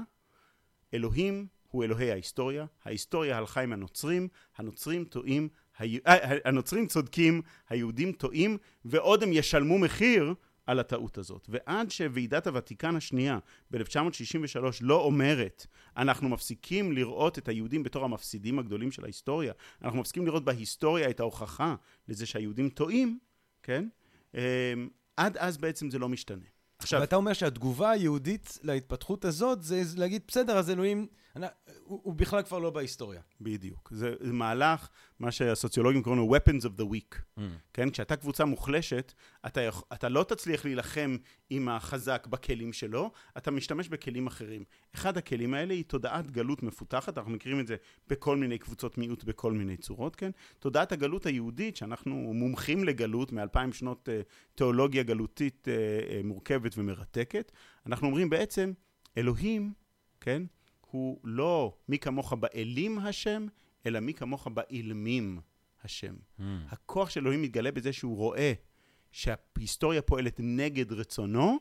[SPEAKER 3] אלוהים הוא אלוהי ההיסטוריה, ההיסטוריה הלכה עם הנוצרים, הנוצרים טועים, הי... אה, הנוצרים צודקים, היהודים טועים, ועוד הם ישלמו מחיר על הטעות הזאת. ועד שוועידת הוותיקן השנייה ב-1963 לא אומרת, אנחנו מפסיקים לראות את היהודים בתור המפסידים הגדולים של ההיסטוריה, אנחנו מפסיקים לראות בהיסטוריה את ההוכחה לזה שהיהודים טועים, כן? אמ, עד אז בעצם זה לא משתנה. עכשיו,
[SPEAKER 2] ואתה אומר שהתגובה היהודית להתפתחות הזאת זה להגיד, בסדר, אז אלוהים, הוא הוא בכלל כבר לא בהיסטוריה.
[SPEAKER 3] בדיוק. זה, זה מהלך, מה שהסוציולוגים קוראים לו weapons of the weak. כן? כשאתה קבוצה מוחלשת, אתה, יכ- אתה לא תצליח להילחם עם החזק בכלים שלו, אתה משתמש בכלים אחרים. אחד הכלים האלה היא תודעת גלות מפותחת, אנחנו מכירים את זה בכל מיני קבוצות מיעוט בכל מיני צורות, כן? תודעת הגלות היהודית, שאנחנו מומחים לגלות מאלפיים שנות אה, תיאולוגיה גלותית אה, אה, מורכבת ומרתקת, אנחנו אומרים בעצם, אלוהים, כן? הוא לא מי כמוך באלים השם, אלא מי כמוך באילמים השם. הכוח של אלוהים מתגלה בזה שהוא רואה שההיסטוריה פועלת נגד רצונו,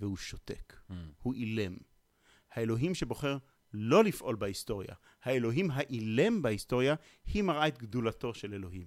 [SPEAKER 3] והוא שותק. הוא אילם. האלוהים שבוחר לא לפעול בהיסטוריה, האלוהים האילם בהיסטוריה, היא מראה את גדולתו של אלוהים.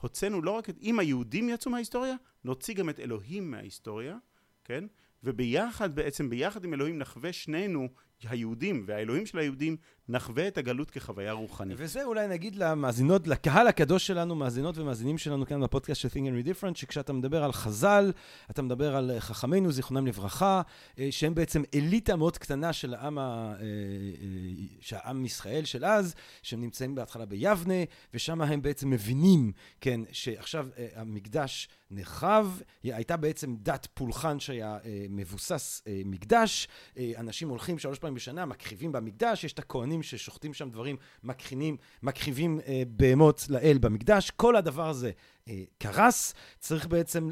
[SPEAKER 3] הוצאנו לא רק את... אם היהודים יצאו מההיסטוריה, נוציא גם את אלוהים מההיסטוריה, כן? וביחד, בעצם ביחד עם אלוהים נחווה שנינו, היהודים והאלוהים של היהודים, נחווה את הגלות כחוויה רוחנית.
[SPEAKER 2] וזה אולי נגיד למאזינות, לקהל הקדוש שלנו, מאזינות ומאזינים שלנו כאן בפודקאסט של Think and Be Different, שכשאתה מדבר על חז"ל, אתה מדבר על אה, חכמינו, זיכרונם לברכה, אה, שהם בעצם אליטה מאוד קטנה של העם, ה- אה, אה, שהעם ישראל של אז, שהם נמצאים בהתחלה ביבנה, ושם הם בעצם מבינים, כן, שעכשיו המקדש נחרב, הייתה בעצם דת פולחן שהיה מבוסס מקדש, אנשים הולכים שלוש פעמים בשנה, מקריבים במקדש, יש את הכהנים ששוחטים שם דברים, מקריבים אה, בהמות לאל במקדש, כל הדבר הזה אה, קרס, צריך בעצם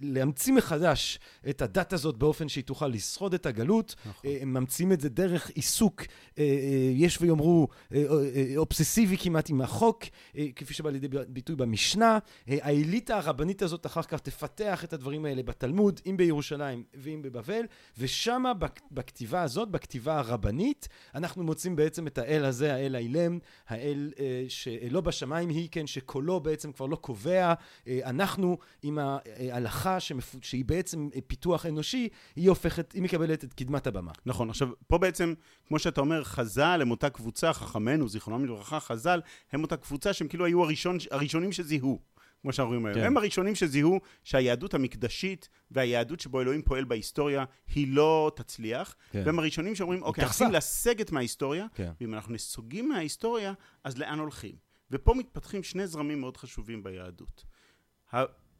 [SPEAKER 2] להמציא מחדש את הדת הזאת באופן שהיא תוכל לשרוד את הגלות.
[SPEAKER 3] נכון.
[SPEAKER 2] אה, הם ממציאים את זה דרך עיסוק, אה, אה, יש ויאמרו, אה, אה, אובססיבי כמעט עם החוק, אה, כפי שבא לידי ביטוי במשנה. אה, האליטה הרבנית הזאת אחר כך תפתח את הדברים האלה בתלמוד, אם בירושלים ואם בבבל, ושמה בק- בכתיבה הזאת, בכתיבה הרבנית, אנחנו מוצאים בעצם את האל הזה, האל האילם, האל אה, שלא בשמיים היא, כן, שקולו בעצם כבר לא קובע. אה, אנחנו עם ההלכה שמפ... שהיא בעצם אה, פיתוח אנושי, היא הופכת, היא מקבלת את קדמת הבמה.
[SPEAKER 3] נכון, עכשיו, פה בעצם, כמו שאתה אומר, חז"ל הם אותה קבוצה, חכמינו, זיכרונם לברכה, חז"ל, הם אותה קבוצה שהם כאילו היו הראשון, הראשונים שזיהו, כמו שאנחנו רואים היום.
[SPEAKER 2] כן.
[SPEAKER 3] הם הראשונים שזיהו שהיהדות המקדשית והיהדות שבו אלוהים פועל בהיסטוריה, היא לא תצליח,
[SPEAKER 2] כן.
[SPEAKER 3] והם הראשונים שאומרים, אוקיי, אנחנו. צריכים לסגת מההיסטוריה,
[SPEAKER 2] כן.
[SPEAKER 3] ואם אנחנו נסוגים מההיסטוריה, אז לאן הולכים? ופה מתפתחים שני זרמים מאוד חשובים ביהדות.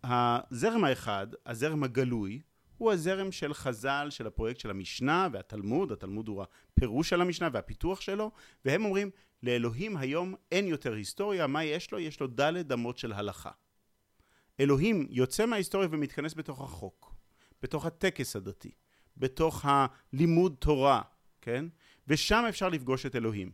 [SPEAKER 3] הזרם האחד, הזרם הגלוי, הוא הזרם של חז"ל, של הפרויקט של המשנה והתלמוד, התלמוד הוא הפירוש של המשנה והפיתוח שלו, והם אומרים, לאלוהים היום אין יותר היסטוריה, מה יש לו? יש לו דלת אמות של הלכה. אלוהים יוצא מההיסטוריה ומתכנס בתוך החוק, בתוך הטקס הדתי, בתוך הלימוד תורה, כן? ושם אפשר לפגוש את אלוהים.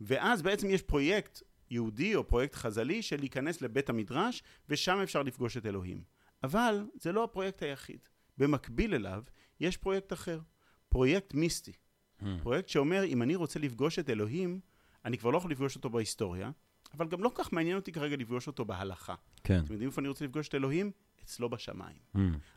[SPEAKER 3] ואז בעצם יש פרויקט יהודי או פרויקט חז"לי של להיכנס לבית המדרש, ושם אפשר לפגוש את אלוהים. אבל זה לא הפרויקט היחיד. במקביל אליו, יש פרויקט אחר, פרויקט מיסטי. פרויקט שאומר, אם אני רוצה לפגוש את אלוהים, אני כבר לא יכול לפגוש אותו בהיסטוריה, אבל גם לא כך מעניין אותי כרגע לפגוש אותו בהלכה.
[SPEAKER 2] כן.
[SPEAKER 3] אתם יודעים איפה אני רוצה לפגוש את אלוהים? אצלו בשמיים.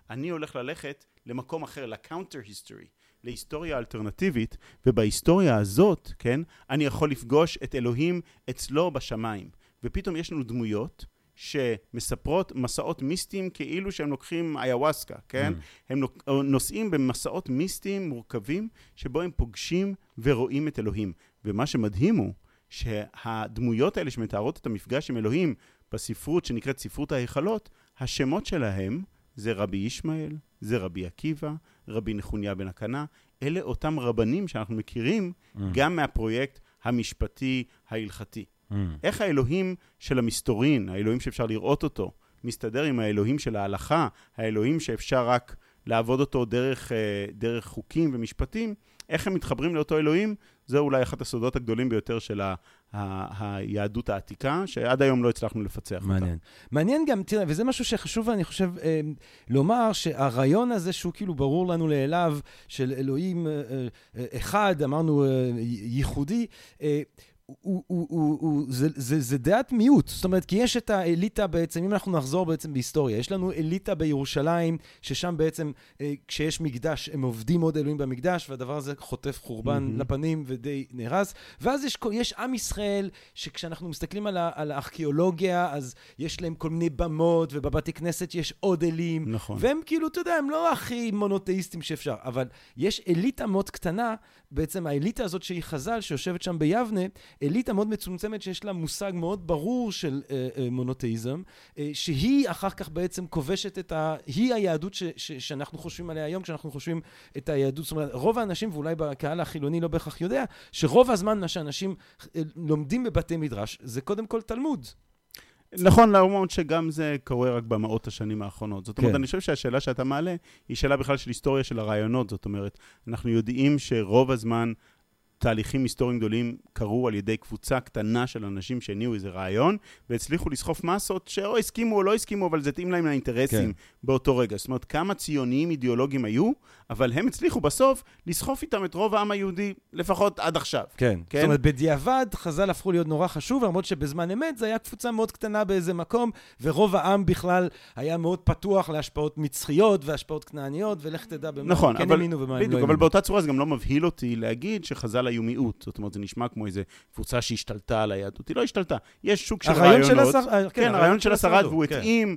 [SPEAKER 3] אני הולך ללכת למקום אחר, לקאונטר היסטורי, להיסטוריה אלטרנטיבית, ובהיסטוריה הזאת, כן, אני יכול לפגוש את אלוהים אצלו בשמיים. ופתאום יש לנו דמויות שמספרות מסעות מיסטיים כאילו שהם לוקחים איוואסקה, כן?
[SPEAKER 2] Mm.
[SPEAKER 3] הם נוק- נוסעים במסעות מיסטיים מורכבים, שבו הם פוגשים ורואים את אלוהים. ומה שמדהים הוא שהדמויות האלה שמתארות את המפגש עם אלוהים בספרות שנקראת ספרות ההיכלות, השמות שלהם זה רבי ישמעאל, זה רבי עקיבא, רבי נחוניה בן הקנה. אלה אותם רבנים שאנחנו מכירים
[SPEAKER 2] Mm.
[SPEAKER 3] גם מהפרויקט המשפטי ההלכתי.
[SPEAKER 2] Mm.
[SPEAKER 3] איך האלוהים של המסתורין, האלוהים שאפשר לראות אותו, מסתדר עם האלוהים של ההלכה, האלוהים שאפשר רק לעבוד אותו דרך, אה, דרך חוקים ומשפטים, איך הם מתחברים לאותו אלוהים, זה אולי אחד הסודות הגדולים ביותר של ה, ה, היהדות העתיקה, שעד היום לא הצלחנו לפצח אותה.
[SPEAKER 2] מעניין. מעניין גם, תראה, וזה משהו שחשוב, אני חושב, אה, לומר שהרעיון הזה שהוא כאילו ברור לנו לאליו, של אלוהים אה, אה, אחד, אמרנו, אה, ייחודי, אה, הוא, הוא, הוא, הוא, זה, זה, זה דעת מיעוט, זאת אומרת, כי יש את האליטה בעצם, אם אנחנו נחזור בעצם בהיסטוריה, יש לנו אליטה בירושלים, ששם בעצם, אה, כשיש מקדש, הם עובדים עוד אלוהים במקדש, והדבר הזה חוטף חורבן
[SPEAKER 3] מהמם.
[SPEAKER 2] לפנים ודי נהרס. ואז יש, יש עם ישראל, שכשאנחנו מסתכלים על, ה, על הארכיאולוגיה, אז יש להם כל מיני במות, ובבתי כנסת יש עוד אלים.
[SPEAKER 3] נכון.
[SPEAKER 2] והם כאילו, אתה יודע, הם לא הכי מונותאיסטים שאפשר, אבל יש אליטה מאוד קטנה, בעצם האליטה הזאת שהיא חז"ל, שיושבת שם ביבנה, אליטה מאוד מצומצמת שיש לה מושג מאוד ברור של אה, אה, מונותאיזם, אה, שהיא אחר כך בעצם כובשת את ה... היא היהדות ש, ש, שאנחנו חושבים עליה היום, כשאנחנו חושבים את היהדות. זאת אומרת, רוב האנשים, ואולי בקהל החילוני לא בהכרח יודע, שרוב הזמן מה שאנשים אה, לומדים בבתי מדרש, זה קודם כל תלמוד.
[SPEAKER 3] נכון להראות שגם זה קורה רק במאות השנים האחרונות. זאת אומרת,
[SPEAKER 2] כן.
[SPEAKER 3] אני חושב שהשאלה שאתה מעלה היא שאלה בכלל של היסטוריה של הרעיונות. זאת אומרת, אנחנו יודעים שרוב הזמן תהליכים היסטוריים גדולים קרו על ידי קבוצה קטנה של אנשים שהניעו איזה רעיון, והצליחו לסחוף מסות שאו הסכימו או לא הסכימו, אבל זה התאים להם לאינטרסים
[SPEAKER 2] כן.
[SPEAKER 3] באותו רגע. זאת אומרת, כמה ציוניים אידיאולוגיים היו, אבל הם הצליחו בסוף לסחוף איתם את רוב העם היהודי, לפחות עד עכשיו.
[SPEAKER 2] כן.
[SPEAKER 3] כן.
[SPEAKER 2] זאת אומרת, בדיעבד חז"ל הפכו להיות נורא חשוב, למרות שבזמן אמת זה היה קבוצה מאוד קטנה באיזה מקום, ורוב העם בכלל היה מאוד פתוח להשפעות מצחיות והשפעות כנעניות, ולך תדע במה
[SPEAKER 3] נכון,
[SPEAKER 2] הם כן
[SPEAKER 3] אבל,
[SPEAKER 2] האמינו ומה הם לא
[SPEAKER 3] בדיוק, אבל
[SPEAKER 2] האמינו.
[SPEAKER 3] באותה צורה זה גם לא מבהיל אותי להגיד שחז"ל היו מיעוט. זאת אומרת, זה נשמע כמו איזה קבוצה שהשתלטה על היהדות. היא לא השתלטה. יש שוק של רעיונות.
[SPEAKER 2] של השר...
[SPEAKER 3] כן, הרעיון של השרד, והוא
[SPEAKER 2] כן.
[SPEAKER 3] התאים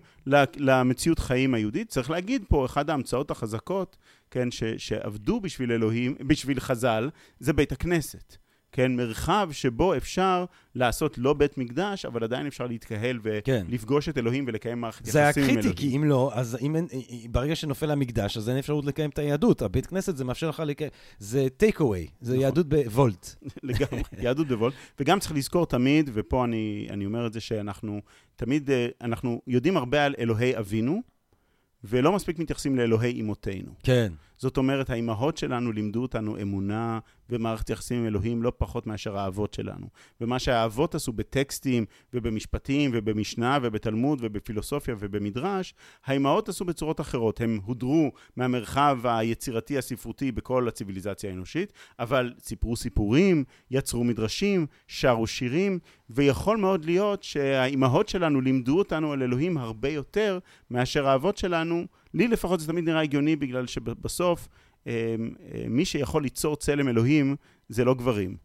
[SPEAKER 3] למציאות חיים היהודית. צריך להגיד פה, אחת ההמצאות החזקות, כן, ש- שעבדו בשביל אלוהים, בשביל חז"ל, זה בית הכנסת. כן, מרחב שבו אפשר לעשות לא בית מקדש, אבל עדיין אפשר להתקהל
[SPEAKER 2] כן.
[SPEAKER 3] ולפגוש את אלוהים ולקיים מערכת
[SPEAKER 2] זה היה
[SPEAKER 3] יחסים עם אלוהים.
[SPEAKER 2] קריטי, כי אם לא, אז אם אין, ברגע שנופל המקדש, אז אין אפשרות לקיים את היהדות. הבית כנסת זה מאפשר לך לקיים, זה טייק אווי, זה
[SPEAKER 3] נכון.
[SPEAKER 2] יהדות בוולט.
[SPEAKER 3] לגמרי, יהדות בוולט. וגם צריך לזכור תמיד, ופה אני, אני אומר את זה שאנחנו תמיד, אה, אנחנו יודעים הרבה על אלוהי אבינו, ולא מספיק מתייחסים לאלוהי אמותינו.
[SPEAKER 2] כן.
[SPEAKER 3] זאת אומרת, האימהות שלנו לימדו אותנו אמונה ומערכת יחסים עם אלוהים לא פחות מאשר האבות שלנו. ומה שהאבות עשו בטקסטים ובמשפטים ובמשנה ובתלמוד ובפילוסופיה ובמדרש, האימהות עשו בצורות אחרות. הם הודרו מהמרחב היצירתי הספרותי בכל הציוויליזציה האנושית, אבל סיפרו סיפורים, יצרו מדרשים, שרו שירים, ויכול מאוד להיות שהאימהות שלנו לימדו אותנו על אלוהים הרבה יותר מאשר האבות שלנו. לי לפחות זה תמיד נראה הגיוני, בגלל שבסוף אה, אה, מי שיכול ליצור צלם אלוהים זה לא גברים,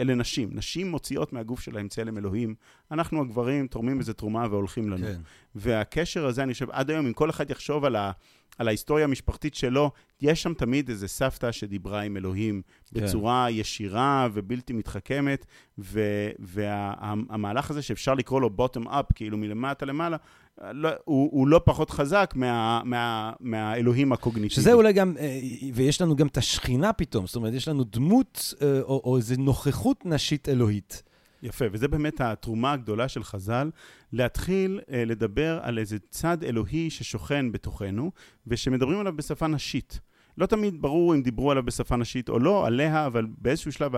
[SPEAKER 3] אלה נשים. נשים מוציאות מהגוף שלהם צלם אלוהים. אנחנו הגברים תורמים בזה תרומה והולכים לנו.
[SPEAKER 2] כן.
[SPEAKER 3] והקשר הזה, אני חושב, עד היום, אם כל אחד יחשוב על, ה, על ההיסטוריה המשפחתית שלו, יש שם תמיד איזה סבתא שדיברה עם אלוהים
[SPEAKER 2] כן.
[SPEAKER 3] בצורה ישירה ובלתי מתחכמת, והמהלך הזה שאפשר לקרוא לו bottom up, כאילו מלמטה למעלה, לא, הוא, הוא לא פחות חזק מה, מה, מהאלוהים הקוגניטיבי.
[SPEAKER 2] שזה אולי גם, אה, ויש לנו גם את השכינה פתאום, זאת אומרת, יש לנו דמות אה, או, או איזו נוכחות נשית אלוהית.
[SPEAKER 3] יפה, וזה באמת התרומה הגדולה של חז"ל, להתחיל אה, לדבר על איזה צד אלוהי ששוכן בתוכנו, ושמדברים עליו בשפה נשית. לא תמיד ברור אם דיברו עליו בשפה נשית או לא, עליה, אבל באיזשהו שלב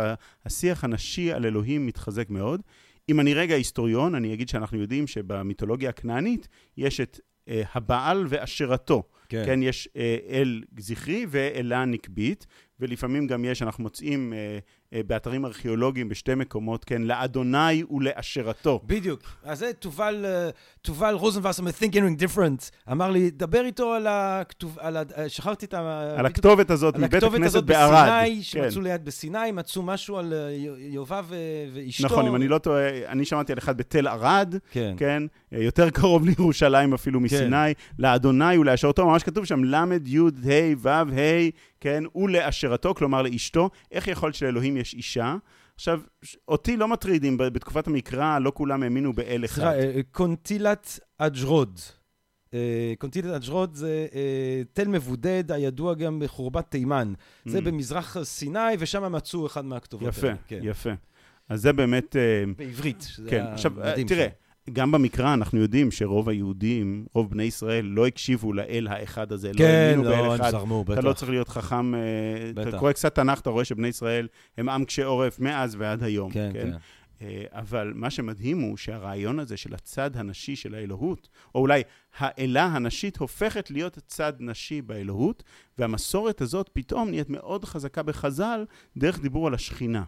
[SPEAKER 3] השיח הנשי על אלוהים מתחזק מאוד. אם אני רגע היסטוריון, אני אגיד שאנחנו יודעים שבמיתולוגיה הכנענית יש את אה, הבעל ואשרתו. כן. כן, יש אה, אל זכרי ואלה נקבית, ולפעמים גם יש, אנחנו מוצאים אה, באתרים ארכיאולוגיים בשתי מקומות, כן, לאדוני ולאשרתו.
[SPEAKER 2] בדיוק. אז זה תובל, אה, תובל רוזנבסר מ-Think and Different, אמר לי, דבר איתו על הכתוב, על ה... אה, שכחתי את ה...
[SPEAKER 3] על הכתובת הזאת
[SPEAKER 2] על
[SPEAKER 3] מבית
[SPEAKER 2] הכתובת
[SPEAKER 3] הכנסת
[SPEAKER 2] הזאת
[SPEAKER 3] בערד.
[SPEAKER 2] בסיני, שמצאו ליד בסיני, מצאו משהו על אה, יובב ואשתו.
[SPEAKER 3] נכון, אם אני לא טועה, אני שמעתי על אחד בתל ערד,
[SPEAKER 2] כן.
[SPEAKER 3] כן, אה, יותר קרוב לירושלים אפילו מסיני, לאדוני ולאשרתו, ממש כתוב שם ל' י' ה' ו' ה', כן, ולאשרתו, כלומר לאשתו. איך יכול שלאלוהים יש אישה? עכשיו, אותי לא מטריד אם ב- בתקופת המקרא לא כולם האמינו באל אחד.
[SPEAKER 2] סליחה, אה, כונתילת עג'רוד. אה, כונתילת עג'רוד זה תל מבודד, הידוע גם בחורבת תימן. זה
[SPEAKER 3] Mm.
[SPEAKER 2] במזרח סיני, ושם מצאו אחד מהכתובות
[SPEAKER 3] יפה.
[SPEAKER 2] כן.
[SPEAKER 3] יפה. אז זה באמת...
[SPEAKER 2] בעברית, שזה
[SPEAKER 3] כן,
[SPEAKER 2] היה
[SPEAKER 3] עכשיו, אה,
[SPEAKER 2] מדהים
[SPEAKER 3] תראה. גם במקרא אנחנו יודעים שרוב היהודים, רוב בני ישראל, לא הקשיבו לאל האחד הזה, לא
[SPEAKER 2] כן,
[SPEAKER 3] באל
[SPEAKER 2] לא, הם. זרמו,
[SPEAKER 3] אתה לא,
[SPEAKER 2] בטח.
[SPEAKER 3] צריך להיות חכם, אה, אתה
[SPEAKER 2] בטח.
[SPEAKER 3] קורא קצת תנ"ך, אתה רואה שבני ישראל הם עם קשה עורף מאז ועד היום.
[SPEAKER 2] כן, כן.
[SPEAKER 3] אה, אבל מה שמדהים הוא שהרעיון הזה של הצד הנשי של האלוהות, או אולי האלה הנשית הופכת להיות צד נשי באלוהות, והמסורת הזאת פתאום נהיית מאוד חזקה בחז"ל דרך דיבור על השכינה.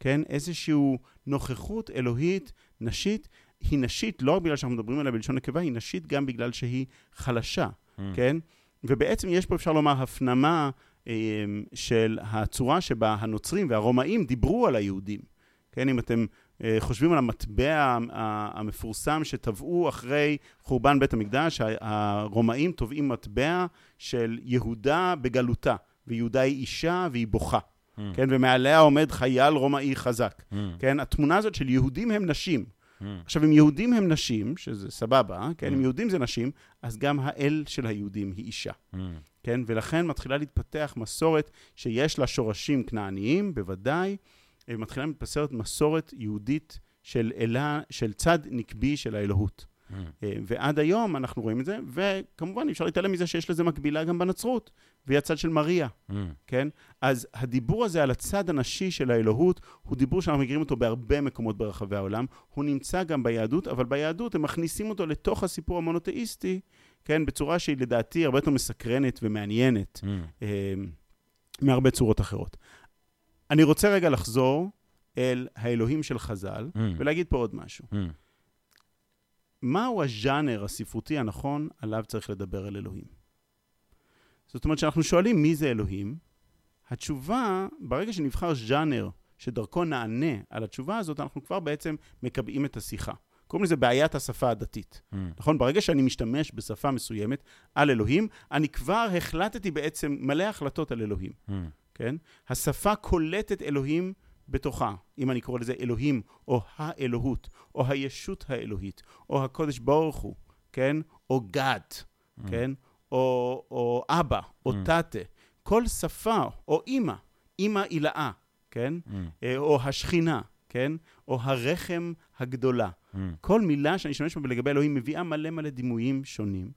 [SPEAKER 3] כן? איזושהי נוכחות אלוהית נשית. היא נשית לא רק בגלל שאנחנו מדברים עליה בלשון נקבה, היא נשית גם בגלל שהיא חלשה,
[SPEAKER 2] Mm.
[SPEAKER 3] כן? ובעצם יש פה, אפשר לומר, הפנמה אה, של הצורה שבה הנוצרים והרומאים דיברו על היהודים. כן, אם אתם אה, חושבים על המטבע ה- המפורסם שטבעו אחרי חורבן בית המקדש, הרומאים טובעים מטבע של יהודה בגלותה, ויהודה היא אישה והיא בוכה,
[SPEAKER 2] Mm.
[SPEAKER 3] כן, ומעליה עומד חייל רומאי חזק,
[SPEAKER 2] Mm.
[SPEAKER 3] כן, התמונה הזאת של יהודים הם נשים.
[SPEAKER 2] Mm.
[SPEAKER 3] עכשיו, אם יהודים הם נשים, שזה סבבה, כן,
[SPEAKER 2] Mm.
[SPEAKER 3] אם יהודים זה נשים, אז גם האל של היהודים היא אישה.
[SPEAKER 2] Mm.
[SPEAKER 3] כן? ולכן מתחילה להתפתח מסורת שיש לה שורשים כנעניים, בוודאי, אה, מתחילה להתפתח מסורת יהודית של אלה, של צד נקבי של האלוהות.
[SPEAKER 2] Mm.
[SPEAKER 3] אה, ועד היום אנחנו רואים את זה, וכמובן אפשר להתעלם מזה שיש לזה מקבילה גם בנצרות, והיא הצד של מריה,
[SPEAKER 2] Mm.
[SPEAKER 3] כן? אז הדיבור הזה על הצד הנשי של האלוהות, הוא דיבור שאנחנו מכירים אותו בהרבה מקומות ברחבי העולם. הוא נמצא גם ביהדות, אבל ביהדות הם מכניסים אותו לתוך הסיפור המונותאיסטי, כן? בצורה שהיא לדעתי הרבה יותר מסקרנת ומעניינת.
[SPEAKER 2] Mm.
[SPEAKER 3] אה, מהרבה צורות אחרות. אני רוצה רגע לחזור אל האלוהים של חז"ל,
[SPEAKER 2] Mm.
[SPEAKER 3] ולהגיד פה עוד משהו.
[SPEAKER 2] Mm.
[SPEAKER 3] מהו הז'אנר הספרותי הנכון עליו צריך לדבר על אלוהים? זאת אומרת, כשאנחנו שואלים מי זה אלוהים, התשובה, ברגע שנבחר ז'אנר שדרכו נענה על התשובה הזאת, אנחנו כבר בעצם מקבעים את השיחה. קוראים לזה בעיית השפה הדתית.
[SPEAKER 2] Mm.
[SPEAKER 3] נכון? ברגע שאני משתמש בשפה מסוימת על אלוהים, אני כבר החלטתי בעצם מלא החלטות על אלוהים.
[SPEAKER 2] Mm.
[SPEAKER 3] כן? השפה קולטת אלוהים בתוכה, אם אני קורא לזה אלוהים, או האלוהות, או הישות האלוהית, או הקודש ברוך הוא, כן? או גד,
[SPEAKER 2] Mm.
[SPEAKER 3] כן? או, או אבא, או
[SPEAKER 2] Mm.
[SPEAKER 3] תתה. כל שפה, או אימא, אימא עילאה, כן?
[SPEAKER 2] Mm.
[SPEAKER 3] אה, או השכינה, כן? או הרחם הגדולה.
[SPEAKER 2] Mm.
[SPEAKER 3] כל מילה שאני אשתמש בה לגבי אלוהים מביאה מלא מלא דימויים שונים.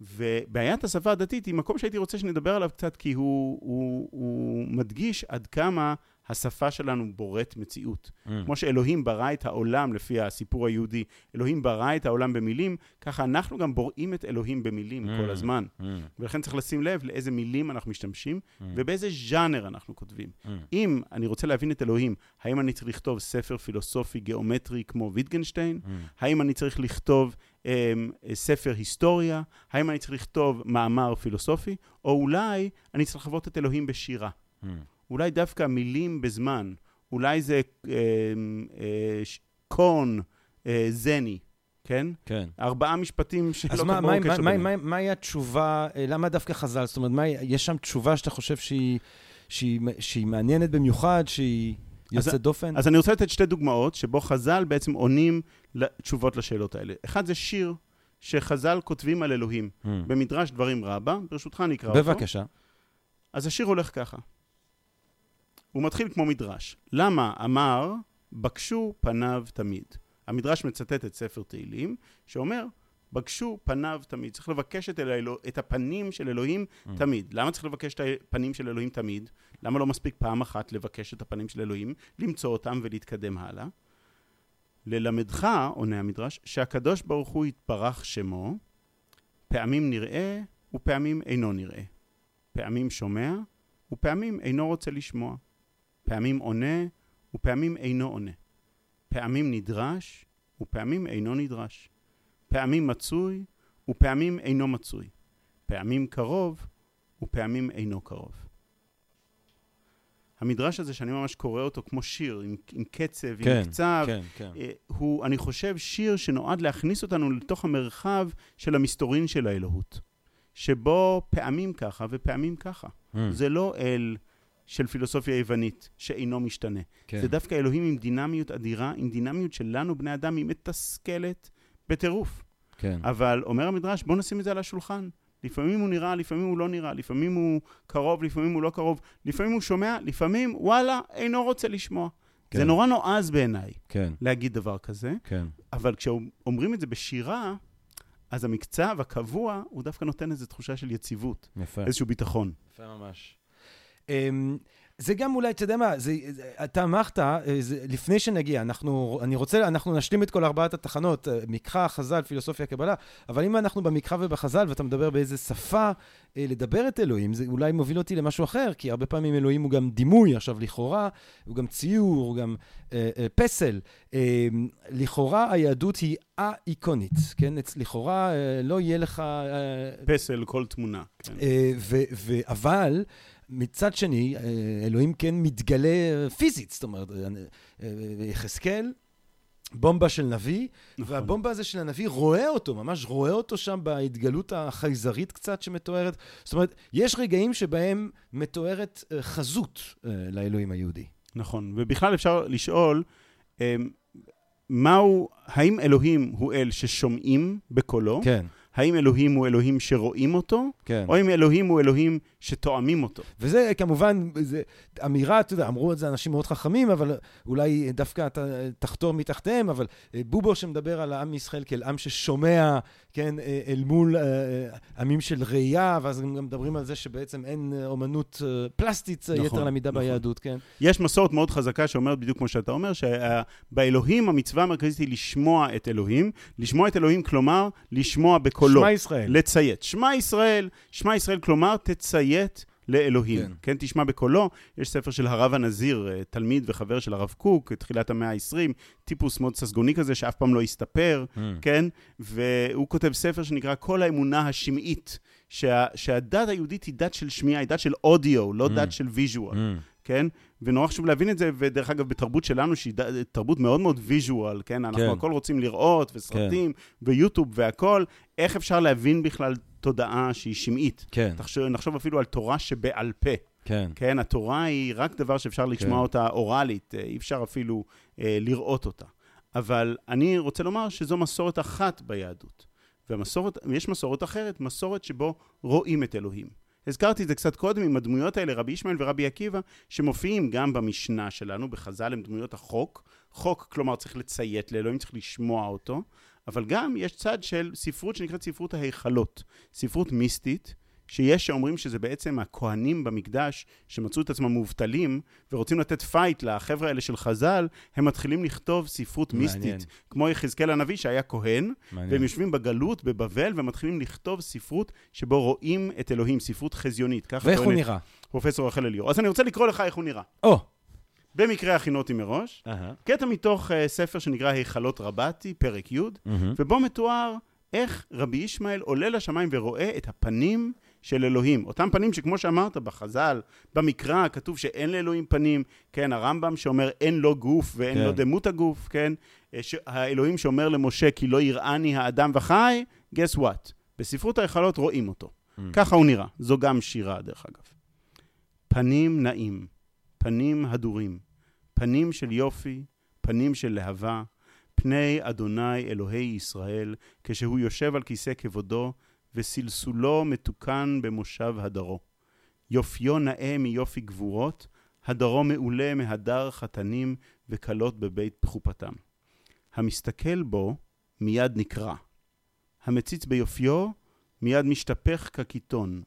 [SPEAKER 3] ובעיית השפה הדתית היא מקום שהייתי רוצה שנדבר עליו קצת, כי הוא, הוא, הוא מדגיש עד כמה השפה שלנו בוראת מציאות.
[SPEAKER 2] Mm.
[SPEAKER 3] כמו שאלוהים ברא את העולם לפי הסיפור היהודי, אלוהים ברא את העולם במילים, ככה אנחנו גם בוראים את אלוהים במילים
[SPEAKER 2] Mm.
[SPEAKER 3] כל הזמן.
[SPEAKER 2] Mm.
[SPEAKER 3] ולכן צריך לשים לב לאיזה מילים אנחנו משתמשים
[SPEAKER 2] Mm.
[SPEAKER 3] ובאיזה ז'אנר אנחנו כותבים.
[SPEAKER 2] Mm.
[SPEAKER 3] אם אני רוצה להבין את אלוהים, האם אני צריך לכתוב ספר פילוסופי גיאומטרי כמו ויטגנשטיין?
[SPEAKER 2] Mm.
[SPEAKER 3] האם אני צריך לכתוב um, ספר היסטוריה? האם אני צריך לכתוב מאמר פילוסופי? או אולי אני צריך לחוות את אלוהים בשירה.
[SPEAKER 2] Mm.
[SPEAKER 3] אולי דווקא מילים בזמן. אולי זה uh, קון uh, זני, כן?
[SPEAKER 2] כן.
[SPEAKER 3] ארבעה משפטים שלא
[SPEAKER 2] אז
[SPEAKER 3] כל
[SPEAKER 2] מה-
[SPEAKER 3] כך
[SPEAKER 2] מה- מה-
[SPEAKER 3] קשר
[SPEAKER 2] מה-
[SPEAKER 3] ביניהם.
[SPEAKER 2] מה- מהי התשובה, אה, למה דווקא חז"ל? זאת אומרת, מה- יש שם תשובה שאתה חושב שהיא- שהיא שהיא מעניינת במיוחד, שהיא
[SPEAKER 3] אז-
[SPEAKER 2] יוצאת דופן?
[SPEAKER 3] אז אני רוצה לתת שתי דוגמאות שבו חז"ל בעצם עונים לתשובות לשאלות האלה. אחד זה שיר שחז"ל כותבים על אלוהים.
[SPEAKER 2] Mm.
[SPEAKER 3] במדרש דברים רבה, ברשותך אני אקרא אותו.
[SPEAKER 2] בבקשה.
[SPEAKER 3] אז השיר הולך ככה. הוא מתחיל כמו מדרש. למה אמר, בקשו פניו תמיד. המדרש מצטט את ספר תהילים, שאומר, בקשו פניו תמיד. צריך לבקש את, אלוה, את הפנים של אלוהים
[SPEAKER 2] Mm.
[SPEAKER 3] תמיד. למה צריך לבקש את הפנים של אלוהים תמיד? למה לא מספיק פעם אחת לבקש את הפנים של אלוהים, למצוא אותם ולהתקדם הלאה? ללמדך, עונה המדרש, שהקדוש ברוך הוא יתברך שמו, פעמים נראה ופעמים אינו נראה. פעמים שומע ופעמים אינו רוצה לשמוע. פעמים עונה ופעמים אינו עונה. פעמים נדרש ופעמים אינו נדרש. פעמים מצוי ופעמים אינו מצוי. פעמים קרוב ופעמים אינו קרוב. המדרש הזה שאני ממש קורא אותו כמו שיר, עם, עם קצב,
[SPEAKER 2] כן,
[SPEAKER 3] עם קצב,
[SPEAKER 2] כן, כן.
[SPEAKER 3] אה, הוא, אני חושב, שיר שנועד להכניס אותנו לתוך המרחב של המסתורין של האלוהות. שבו פעמים ככה ופעמים ככה.
[SPEAKER 2] Mm.
[SPEAKER 3] זה לא אל של פילוסופיה יוונית שאינו משתנה.
[SPEAKER 2] כן.
[SPEAKER 3] זה דווקא אלוהים עם דינמיות אדירה, עם דינמיות שלנו, בני אדם, היא מתסכלת בטירוף.
[SPEAKER 2] כן.
[SPEAKER 3] אבל אומר המדרש, בוא נשים את זה על השולחן. לפעמים הוא נראה, לפעמים הוא לא נראה, לפעמים הוא קרוב, לפעמים הוא לא קרוב, לפעמים הוא שומע, לפעמים, וואלה, אינו רוצה לשמוע.
[SPEAKER 2] כן.
[SPEAKER 3] זה נורא נועז בעיניי
[SPEAKER 2] כן,
[SPEAKER 3] להגיד דבר כזה,
[SPEAKER 2] כן.
[SPEAKER 3] אבל כשאומרים את זה בשירה, אז המקצב הקבוע, הוא דווקא נותן איזו תחושה של יציבות,
[SPEAKER 2] יפה.
[SPEAKER 3] איזשהו ביטחון.
[SPEAKER 2] יפה ממש. אמ, זה גם אולי, אתה יודע מה, זה, אתה אמרת, אה, לפני שנגיע, אנחנו, אני רוצה, אנחנו נשלים את כל ארבעת התחנות, אה, מקרא, חז"ל, פילוסופיה, קבלה, אבל אם אנחנו במקרא ובחז"ל ואתה מדבר באיזה שפה אה, לדבר את אלוהים, זה אולי מוביל אותי למשהו אחר, כי הרבה פעמים אלוהים הוא גם דימוי, עכשיו לכאורה, הוא גם ציור, הוא גם אה, אה, פסל. אה, לכאורה היהדות היא א-איקונית, כן? לכאורה אה, לא יהיה לך... אה,
[SPEAKER 3] פסל כל תמונה. כן.
[SPEAKER 2] אה, ו- ו- אבל מצד שני, אה, אלוהים כן מתגלה פיזית, זאת אומרת, אה, אה, יחזקאל, בומבה של נביא,
[SPEAKER 3] נכון.
[SPEAKER 2] והבומבה הזה של הנביא רואה אותו, ממש רואה אותו שם בהתגלות החייזרית קצת שמתוארת. זאת אומרת, יש רגעים שבהם מתוארת חזות לאלוהים היהודי.
[SPEAKER 3] נכון, ובכלל אפשר לשאול, מהו, האם אלוהים הוא אל ששומעים בקולו?
[SPEAKER 2] כן,
[SPEAKER 3] האם אלוהים הוא אלוהים שרואים אותו?
[SPEAKER 2] כן.
[SPEAKER 3] או אם אלוהים הוא אלוהים שתואמים אותו?
[SPEAKER 2] וזה כמובן, זה אמירה, אתה יודע, אמרו את זה אנשים מאוד חכמים, אבל אולי דווקא אתה תחתור מתחתיהם, אבל אה, בובו שמדבר על העם ישראל כאל עם ששומע, כן, אה, אל מול אה, עמים של ראייה, ואז הם גם מדברים על זה שבעצם אין אומנות פלסטית
[SPEAKER 3] נכון,
[SPEAKER 2] יתר למידה
[SPEAKER 3] נכון.
[SPEAKER 2] ביהדות, כן?
[SPEAKER 3] יש מסורת מאוד חזקה שאומרת בדיוק כמו שאתה אומר, שבאלוהים המצווה המרכזית היא לשמוע את אלוהים. לשמוע את אלוהים, כלומר, לשמוע בקולו.
[SPEAKER 2] שמע ישראל.
[SPEAKER 3] לציית. שמע ישראל, שמע ישראל, כלומר, תציית לאלוהים.
[SPEAKER 2] כן.
[SPEAKER 3] כן. כן, תשמע בקולו. יש ספר של הרב הנזיר, אה, תלמיד וחבר של הרב קוק, תחילת המאה ה-20, טיפוס מאוד ססגוני כזה, שאף פעם לא הסתפר,
[SPEAKER 2] Mm.
[SPEAKER 3] כן? והוא כותב ספר שנקרא כל האמונה השמעית, שה, שהדת היהודית היא דת של שמיעה, היא דת של אודיו, לא
[SPEAKER 2] Mm.
[SPEAKER 3] דת של ויז'ואל.
[SPEAKER 2] Mm.
[SPEAKER 3] כן? ונורא חשוב להבין את זה, ודרך אגב, בתרבות שלנו, שהיא תרבות מאוד מאוד ויז'ואל, כן? אנחנו
[SPEAKER 2] כן.
[SPEAKER 3] הכל רוצים לראות, וסרטים, ויוטיוב והכל, איך אפשר להבין בכלל תודעה שהיא שמעית?
[SPEAKER 2] כן,
[SPEAKER 3] תחשוב, נחשוב אפילו על תורה שבעל פה,
[SPEAKER 2] כן.
[SPEAKER 3] כן? התורה היא רק דבר שאפשר לשמוע
[SPEAKER 2] כן.
[SPEAKER 3] אותה אוראלית, אה, אי אפשר אפילו אה, לראות אותה. אבל אני רוצה לומר שזו מסורת אחת ביהדות. והמסורת, יש מסורת אחרת, מסורת שבו רואים את אלוהים. הזכרתי את זה קצת קודם עם הדמויות האלה, רבי ישמעאל ורבי עקיבא, שמופיעים גם במשנה שלנו, בחז"ל הם דמויות החוק. חוק, כלומר צריך לציית לאלוהים, צריך לשמוע אותו, אבל גם יש צד של ספרות שנקראת ספרות ההיכלות, ספרות מיסטית, שיש שאומרים שזה בעצם הכהנים במקדש שמצאו את עצמם מובטלים ורוצים לתת fight לחבר'ה האלה של חז"ל, הם מתחילים לכתוב ספרות
[SPEAKER 2] מעניין.
[SPEAKER 3] מיסטית, כמו יחזקאל הנביא שהיה כהן,
[SPEAKER 2] מעניין.
[SPEAKER 3] והם יושבים בגלות בבבל ומתחילים לכתוב ספרות שבו רואים את אלוהים, ספרות חזיונית.
[SPEAKER 2] ואיך הוא נראה?
[SPEAKER 3] פרופסור רחל אליאור. אז אני רוצה לקרוא לך איך הוא נראה.
[SPEAKER 2] או!
[SPEAKER 3] במקרה הכינותי מראש,
[SPEAKER 2] אהה.
[SPEAKER 3] קטע מתוך uh, ספר שנקרא היכלות רבתי, פרק י',
[SPEAKER 2] מהמם.
[SPEAKER 3] ובו מתואר איך רבי ישמעאל עולה לשמיים ורואה את הפנים של אלוהים. אותם פנים שכמו שאמרת בחז"ל, במקרא כתוב שאין לאלוהים פנים, כן, הרמב"ם שאומר אין לו גוף ואין
[SPEAKER 2] כן.
[SPEAKER 3] לו דמות הגוף, כן, אה, האלוהים שאומר למשה כי לא יראני האדם וחי, guess what? בספרות ההיכלות רואים אותו.
[SPEAKER 2] Mm.
[SPEAKER 3] ככה הוא נראה, זו גם שירה דרך אגב. פנים נעים, פנים הדורים, פנים של יופי, פנים של להבה, פני אדוני אלוהי ישראל, כשהוא יושב על כיסא כבודו, וסלסולו מתוקן במושב הדרו. יופיו נאה מיופי גבורות, הדרו מעולה מהדר חתנים וכלות בבית חופתם. המסתכל בו מיד נקרע. המציץ ביופיו מיד משתפך כקיטון.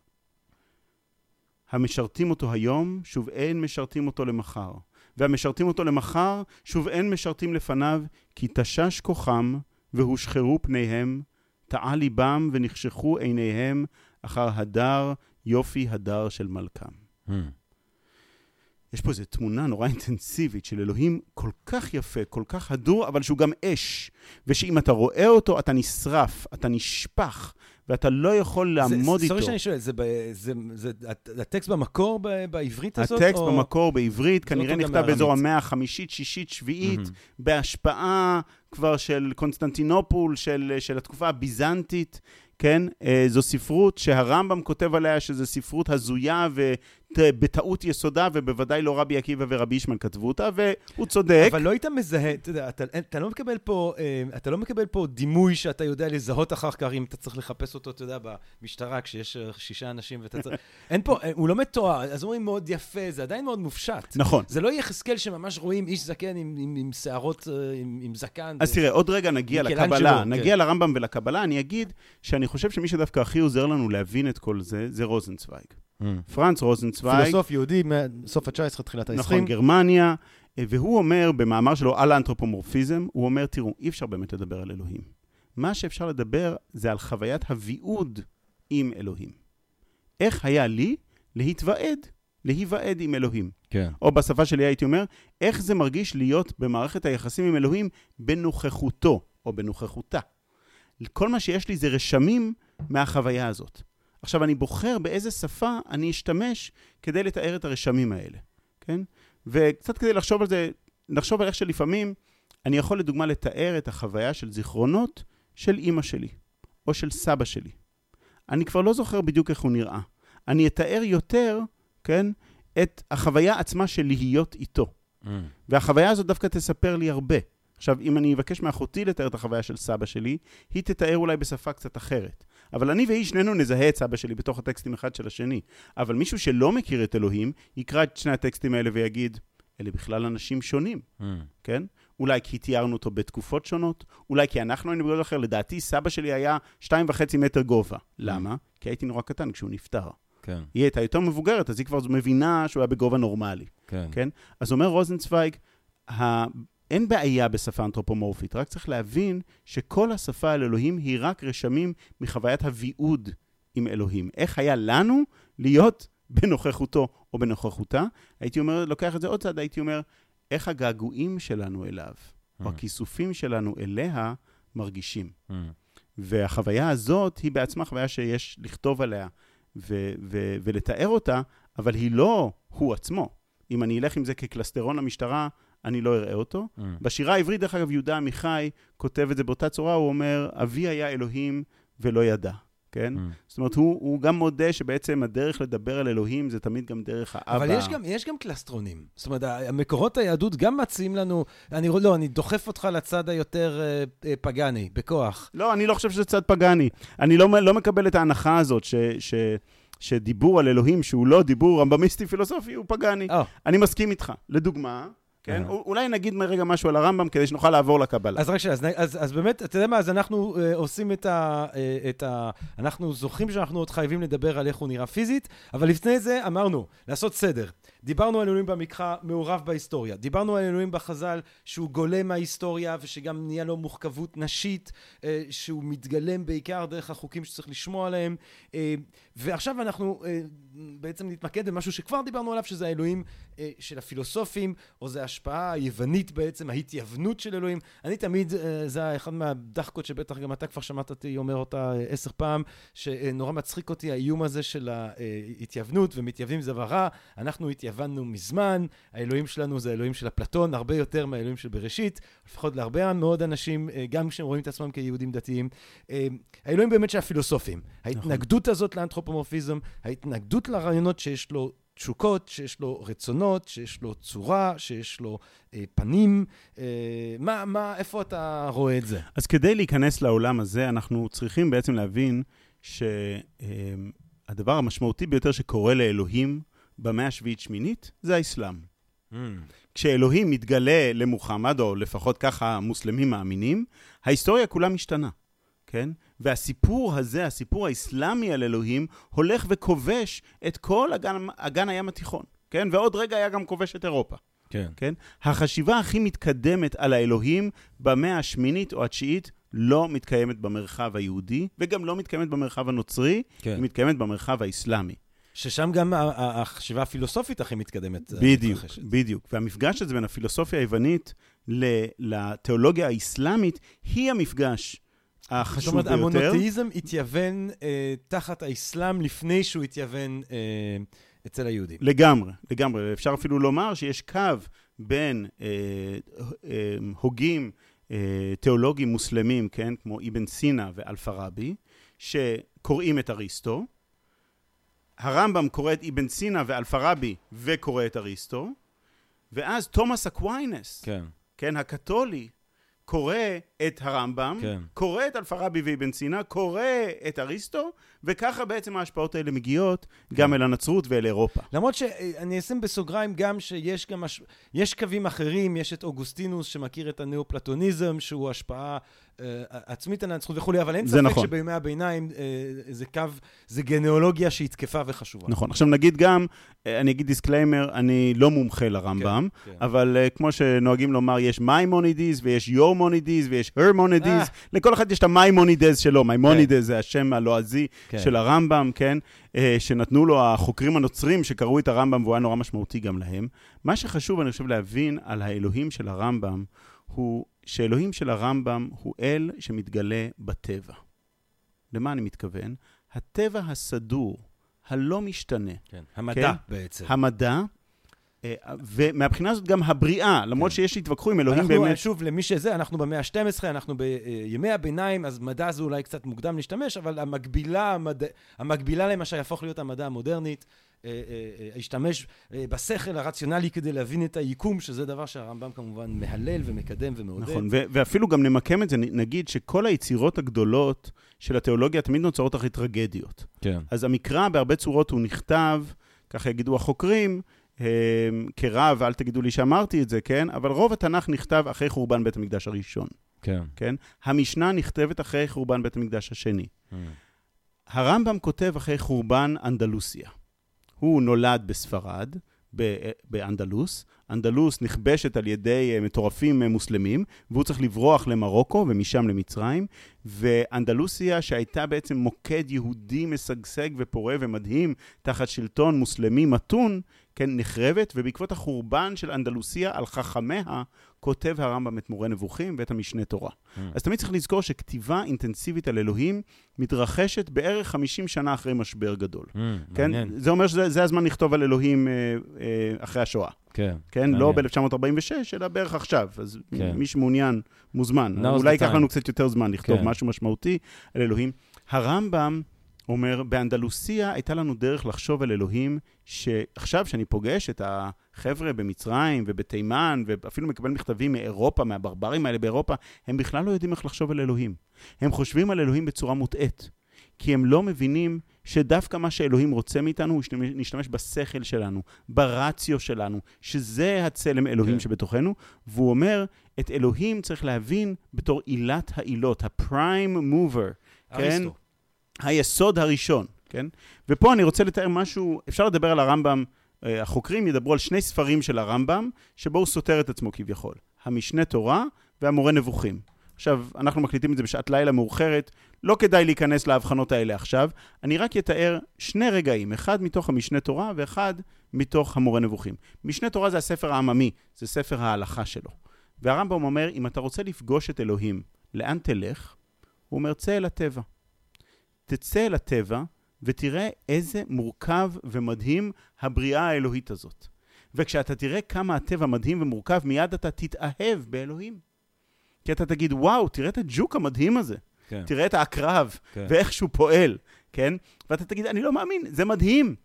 [SPEAKER 3] המשרתים אותו היום, שוב אין משרתים אותו למחר. והמשרתים אותו למחר, שוב אין משרתים לפניו, כי תשש כוחם, והושחרו פניהם, טעה ליבם ונחשכו עיניהם, אחר הדר, יופי הדר של מלכם.
[SPEAKER 2] Hmm.
[SPEAKER 3] יש פה איזו תמונה נורא אינטנסיבית של אלוהים כל כך יפה, כל כך הדור, אבל שהוא גם אש. ושאם אתה רואה אותו, אתה נשרף, אתה נשפך, ואתה לא יכול לעמוד
[SPEAKER 2] זה-
[SPEAKER 3] איתו.
[SPEAKER 2] sorry שאני שואל, זה ב- זה- זה הט- הטקסט במקור ב- בעברית הזאת?
[SPEAKER 3] הטקסט
[SPEAKER 2] או-
[SPEAKER 3] במקור בעברית כנראה נכתב באזור. המאה החמישית, שישית, שביעית,
[SPEAKER 2] מהמם.
[SPEAKER 3] בהשפעה כבר של קונסטנטינופול, של, של התקופה הביזנטית, כן? אה, זו ספרות שהרמב"ם כותב עליה שזו ספרות הזויה בטעות יסודה, ובוודאי לא רבי עקיבא ורבי ישמעאל כתבו אותה, והוא צודק.
[SPEAKER 2] אבל לא היית מזהה, אתה יודע, אתה, אתה לא מקבל פה, אה, אתה לא מקבל פה דימוי שאתה יודע לזהות אחר כך, אם אתה צריך לחפש אותו, אתה יודע, במשטרה, כשיש אה, שישה אנשים ואתה צריך... אין פה, אה, הוא לא מתואר, אז אומרים מאוד יפה, זה עדיין מאוד מופשט.
[SPEAKER 3] נכון.
[SPEAKER 2] זה לא יחזקאל שממש רואים איש זקן עם, עם, עם שערות, עם, עם זקן.
[SPEAKER 3] אז ו... תראה, עוד רגע נגיע לקבלה, שלו, נגיע כן. לרמב"ם ולקבלה, אני אגיד שאני חושב שמי שדווקא הכי עוזר לנו להבין את כל זה, זה רוזנצוויג. Mm. פרנץ רוזנצוויג.
[SPEAKER 2] פילוסוף יהודי מסוף ה-19, תחילת ה-20.
[SPEAKER 3] נכון, גרמניה. והוא אומר, במאמר שלו על האנתרופומורפיזם, הוא אומר, תראו, אי אפשר באמת לדבר על אלוהים. מה שאפשר לדבר זה על חוויית הוויעוד עם אלוהים. איך היה לי להתוועד, להיוועד עם אלוהים.
[SPEAKER 2] כן.
[SPEAKER 3] או בשפה שלי הייתי אומר, איך זה מרגיש להיות במערכת היחסים עם אלוהים בנוכחותו, או בנוכחותה. כל מה שיש לי זה רשמים מהחוויה הזאת. עכשיו, אני בוחר באיזה שפה אני אשתמש כדי לתאר את הרשמים האלה, כן? וקצת כדי לחשוב על זה, לחשוב על איך שלפעמים אני יכול לדוגמה לתאר את החוויה של זיכרונות של אימא שלי, או של סבא שלי. אני כבר לא זוכר בדיוק איך הוא נראה. אני אתאר יותר, כן, את החוויה עצמה של להיות איתו. Mm. והחוויה הזאת דווקא תספר לי הרבה. עכשיו, אם אני אבקש מאחותי לתאר את החוויה של סבא שלי, היא תתאר אולי בשפה קצת אחרת. אבל אני והיא שנינו נזהה את סבא שלי בתוך הטקסטים אחד של השני. אבל מישהו שלא מכיר את אלוהים, יקרא את שני הטקסטים האלה ויגיד, אלה בכלל אנשים שונים, mm. כן? אולי כי תיארנו אותו בתקופות שונות, אולי כי אנחנו היינו בגודל אחר. לדעתי, סבא שלי היה שתיים וחצי מטר גובה. Mm. למה? כי הייתי נורא קטן כשהוא נפטר.
[SPEAKER 2] כן.
[SPEAKER 3] היא הייתה יותר מבוגרת, אז היא כבר מבינה שהוא היה בגובה נורמלי.
[SPEAKER 2] כן.
[SPEAKER 3] כן? אז אומר רוזנצוויג, אין בעיה בשפה אנתרופומורפית, רק צריך להבין שכל השפה על אלוהים היא רק רשמים מחוויית הוויעוד עם אלוהים. איך היה לנו להיות בנוכחותו או בנוכחותה? הייתי אומר, לוקח את זה עוד צעד, הייתי אומר, איך הגעגועים שלנו אליו, mm. או הכיסופים שלנו אליה, מרגישים. Mm. והחוויה הזאת היא בעצמה חוויה שיש לכתוב עליה ו- ו- ולתאר אותה, אבל היא לא הוא עצמו. אם אני אלך עם זה כקלסטרון למשטרה, אני לא אראה אותו. Mm. בשירה העברית, דרך אגב, יהודה עמיחי כותב את זה באותה צורה, הוא אומר, אבי היה אלוהים ולא ידע. כן? Mm. זאת אומרת, הוא, הוא גם מודה שבעצם הדרך לדבר על אלוהים זה תמיד גם דרך האבא.
[SPEAKER 2] אבל יש גם, יש גם קלסטרונים. זאת אומרת, המקורות היהדות גם מציעים לנו, אני לא, אני דוחף אותך לצד היותר אה, אה, פגאני, בכוח.
[SPEAKER 3] לא, אני לא חושב שזה צד פגאני. אני לא, לא מקבל את ההנחה הזאת ש... ש שדיבור על אלוהים שהוא לא דיבור רמב"מיסטי פילוסופי הוא פגאני. Oh. אני מסכים איתך. לדוגמה, כן? אולי נגיד רגע משהו על הרמב"ם כדי שנוכל לעבור לקבלה.
[SPEAKER 2] אז רק שנייה, אז, אז, אז באמת, אתה יודע מה, אז אנחנו uh, עושים את ה, uh, את ה... אנחנו זוכרים שאנחנו עוד חייבים לדבר על איך הוא נראה פיזית, אבל לפני זה אמרנו, לעשות סדר. דיברנו על אלוהים במקרא מעורב בהיסטוריה. דיברנו על אלוהים בחז"ל שהוא גולם מההיסטוריה ושגם נהיה לו מוחכבות נשית, אה, שהוא מתגלם בעיקר דרך החוקים שצריך לשמוע עליהם. אה, ועכשיו אנחנו אה, בעצם נתמקד במשהו שכבר דיברנו עליו, שזה האלוהים של הפילוסופים, או זה ההשפעה היוונית בעצם, ההתייוונות של אלוהים. אני תמיד, זה היה אחד מהדחקות שבטח גם אתה כבר שמעת אותי אומר אותה עשר פעם, שנורא מצחיק אותי האיום הזה של ההתייוונות, ומתייוונים זה דבר רע. אנחנו התייוונו מזמן, האלוהים שלנו זה האלוהים של אפלטון, הרבה יותר מהאלוהים של בראשית, לפחות להרבה מאוד אנשים, אה, גם כשהם רואים את עצמם כיהודים דתיים. אה, האלוהים באמת של הפילוסופים. נכון. ההתנגדות הזאת לאנתרופומורפיזם, ההתנגדות לרעיונות שיש לו תשוקות, שיש לו רצונות, שיש לו צורה, שיש לו אה, פנים. אה, מה, מה, איפה אתה רואה את זה?
[SPEAKER 3] אז כדי להיכנס לעולם הזה, אנחנו צריכים בעצם להבין שהדבר אה, המשמעותי ביותר שקורה לאלוהים במאה השביעית-שמינית זה האסלאם. Mm. כשאלוהים מתגלה למוחמד, או לפחות ככה המוסלמים מאמינים, ההיסטוריה כולה משתנה, כן? והסיפור הזה, הסיפור האסלאמי על אלוהים, הולך וכובש את כל אגן, אגן הים התיכון, כן? ועוד רגע היה גם כובש את אירופה.
[SPEAKER 2] כן.
[SPEAKER 3] כן? החשיבה הכי מתקדמת על האלוהים במאה השמינית או התשיעית לא מתקיימת במרחב היהודי, וגם לא מתקיימת במרחב הנוצרי, כן. היא מתקיימת במרחב האסלאמי.
[SPEAKER 2] ששם גם החשיבה הפילוסופית הכי מתקדמת.
[SPEAKER 3] אה, בדיוק, מתרחשת. בדיוק. והמפגש הזה בין הפילוסופיה היוונית לתיאולוגיה האסלאמית, היא המפגש החשוב ביותר. זאת אומרת,
[SPEAKER 2] המונותאיזם התייוון אה, תחת האסלאם לפני שהוא התייוון אה, אצל היהודים.
[SPEAKER 3] לגמרי, לגמרי. אפשר אפילו לומר שיש קו בין אה, אה, הוגים אה, תיאולוגים מוסלמים, כן, כמו אבן סינה ואלפראבי, שקוראים את אריסטו, הרמב"ם קורא את אבן סינה ואלפראבי וקורא את אריסטו, ואז תומאס אקוויינס,
[SPEAKER 2] כן.
[SPEAKER 3] כן, הקתולי, קורא את הרמב"ם,
[SPEAKER 2] כן.
[SPEAKER 3] קורא את אלפראבי ואבן סינה, קורא את אריסטו, וככה בעצם ההשפעות האלה מגיעות גם אל הנצרות ואל אירופה.
[SPEAKER 2] למרות שאני אשים בסוגריים גם שיש גם, הש... יש קווים אחרים, יש את אוגוסטינוס שמכיר את הנאו-פלטוניזם, שהוא השפעה עצומה על הנצרות וכולי, אבל אין ספק
[SPEAKER 3] נכון.
[SPEAKER 2] שבימי הביניים אה, זה קו, זה גנאלוגיה שהיא תקפה וחשובה.
[SPEAKER 3] נכון. עכשיו נגיד גם, אה, אני אגיד disclaimer, אני לא מומחה לרמב"ם,
[SPEAKER 2] כן, כן.
[SPEAKER 3] אבל אה, כמו שנוהגים לומר, יש Maimonides ויש your-monides ויש
[SPEAKER 2] her-monides.
[SPEAKER 3] לכל אחד יש את ה Maimonides שלו, Maimonides זה השם הלועזי
[SPEAKER 2] כן.
[SPEAKER 3] של הרמב"ם, כן? אה, שנתנו לו החוקרים הנוצרים שקראו את הרמב"ם והוא היה נורא משמעותי גם להם. מה שחשוב, אני חושב, להבין על האלוהים של הרמב"ם, הוא שאלוהים של הרמב"ם הוא אל שמתגלה בטבע. למה אני מתכוון? הטבע הסדור, הלא משתנה,
[SPEAKER 2] כן. המדע
[SPEAKER 3] כן.
[SPEAKER 2] בעצם.
[SPEAKER 3] המדע, אה, ומהבחינה הזאת גם הבריאה, למרות
[SPEAKER 2] כן.
[SPEAKER 3] שיש שהתווכחו עם אלוהים
[SPEAKER 2] אנחנו,
[SPEAKER 3] באמת...
[SPEAKER 2] שוב, למי שזה, אנחנו במאה ה-12, אנחנו בימי הביניים, אז מדע זה אולי קצת מוקדם להשתמש, אבל המקבילה, המד... המקבילה למה שיהפוך להיות המדע המודרנית, אה, אה, אה, להשתמש אה, בשכל הרציונלי כדי להבין את היקום, שזה דבר שהרמב"ם כמובן מהלל ומקדם ומעודד.
[SPEAKER 3] נכון, ו- ואפילו גם נמקם את זה, נגיד שכל היצירות הגדולות של התיאולוגיה תמיד נוצרות אחרי טרגדיות.
[SPEAKER 2] כן.
[SPEAKER 3] אז המקרא בהרבה צורות הוא נכתב, ככה יגידו החוקרים, כרב, אל תגידו לי שאמרתי את זה, כן? אבל רוב התנ"ך נכתב אחרי חורבן בית המקדש הראשון,
[SPEAKER 2] כן.
[SPEAKER 3] כן? המשנה נכתבת אחרי חורבן בית המקדש השני. הרמב"ם כותב אחרי חורבן אנדלוסיה. הוא נולד בספרד, באנדלוס. אנדלוס נכבשת על ידי אה, מטורפים אה, מוסלמים, והוא צריך לברוח למרוקו ומשם למצרים. ואנדלוסיה, שהייתה בעצם מוקד יהודי משגשג ופורה ומדהים, תחת שלטון מוסלמי מתון, כן, נחרבת, ובעקבות החורבן של אנדלוסיה על חכמיה, כותב הרמב"ם את מורה נבוכים ואת המשנה תורה. אז תמיד צריך לזכור שכתיבה אינטנסיבית על אלוהים מתרחשת בערך 50 שנה אחרי משבר גדול. כן?
[SPEAKER 2] מעניין.
[SPEAKER 3] זה אומר שזה זה הזמן לכתוב על אלוהים אה, אה, אחרי השואה.
[SPEAKER 2] כן.
[SPEAKER 3] כן?
[SPEAKER 2] מעניין.
[SPEAKER 3] לא ב-1946, אלא בערך עכשיו. אז
[SPEAKER 2] כן.
[SPEAKER 3] מי שמעוניין, מוזמן.
[SPEAKER 2] Now's
[SPEAKER 3] אולי ייקח. לנו קצת יותר זמן לכתוב
[SPEAKER 2] כן.
[SPEAKER 3] משהו משמעותי על אלוהים. הרמב"ם אומר, באנדלוסיה הייתה לנו דרך לחשוב על אלוהים, שעכשיו שאני פוגש את החבר'ה במצרים ובתימן, ואפילו מקבל מכתבים מאירופה, מהברברים האלה באירופה, הם בכלל לא יודעים איך לחשוב על אלוהים. הם חושבים על אלוהים בצורה מוטעית. כי הם לא מבינים שדווקא מה שאלוהים רוצה מאיתנו, הוא נשתמש בשכל שלנו, ברציו שלנו, שזה הצלם אלוהים
[SPEAKER 2] כן.
[SPEAKER 3] שבתוכנו, והוא אומר, את אלוהים צריך להבין בתור עילת העילות, הפריים מובר, כן?
[SPEAKER 2] אריסטו.
[SPEAKER 3] היסוד הראשון, כן? ופה אני רוצה לתאר משהו, אפשר לדבר על הרמב"ם, החוקרים ידברו על שני ספרים של הרמב"ם, שבו הוא סותר את עצמו כביכול. המשנה תורה והמורה נבוכים. עכשיו, אנחנו מקליטים את זה בשעת לילה מאוחרת, לא כדאי להיכנס להבחנות האלה עכשיו, אני רק אתאר שני רגעים, אחד מתוך המשנה תורה ואחד מתוך המורה נבוכים. משנה תורה זה הספר העממי, זה ספר ההלכה שלו. והרמב"ם אומר, אם אתה רוצה לפגוש את אלוהים, לאן תלך? הוא אומר, צא אל הטבע. תצא אל הטבע ותראה איזה מורכב ומדהים הבריאה האלוהית הזאת. וכשאתה תראה כמה הטבע מדהים ומורכב, מיד אתה תתאהב באלוהים. כי אתה תגיד, וואו, תראה את הג'וק המדהים הזה.
[SPEAKER 2] כן.
[SPEAKER 3] תראה את העקרב,
[SPEAKER 2] כן.
[SPEAKER 3] ואיך שהוא פועל, כן? ואתה תגיד, אני לא מאמין, זה מדהים.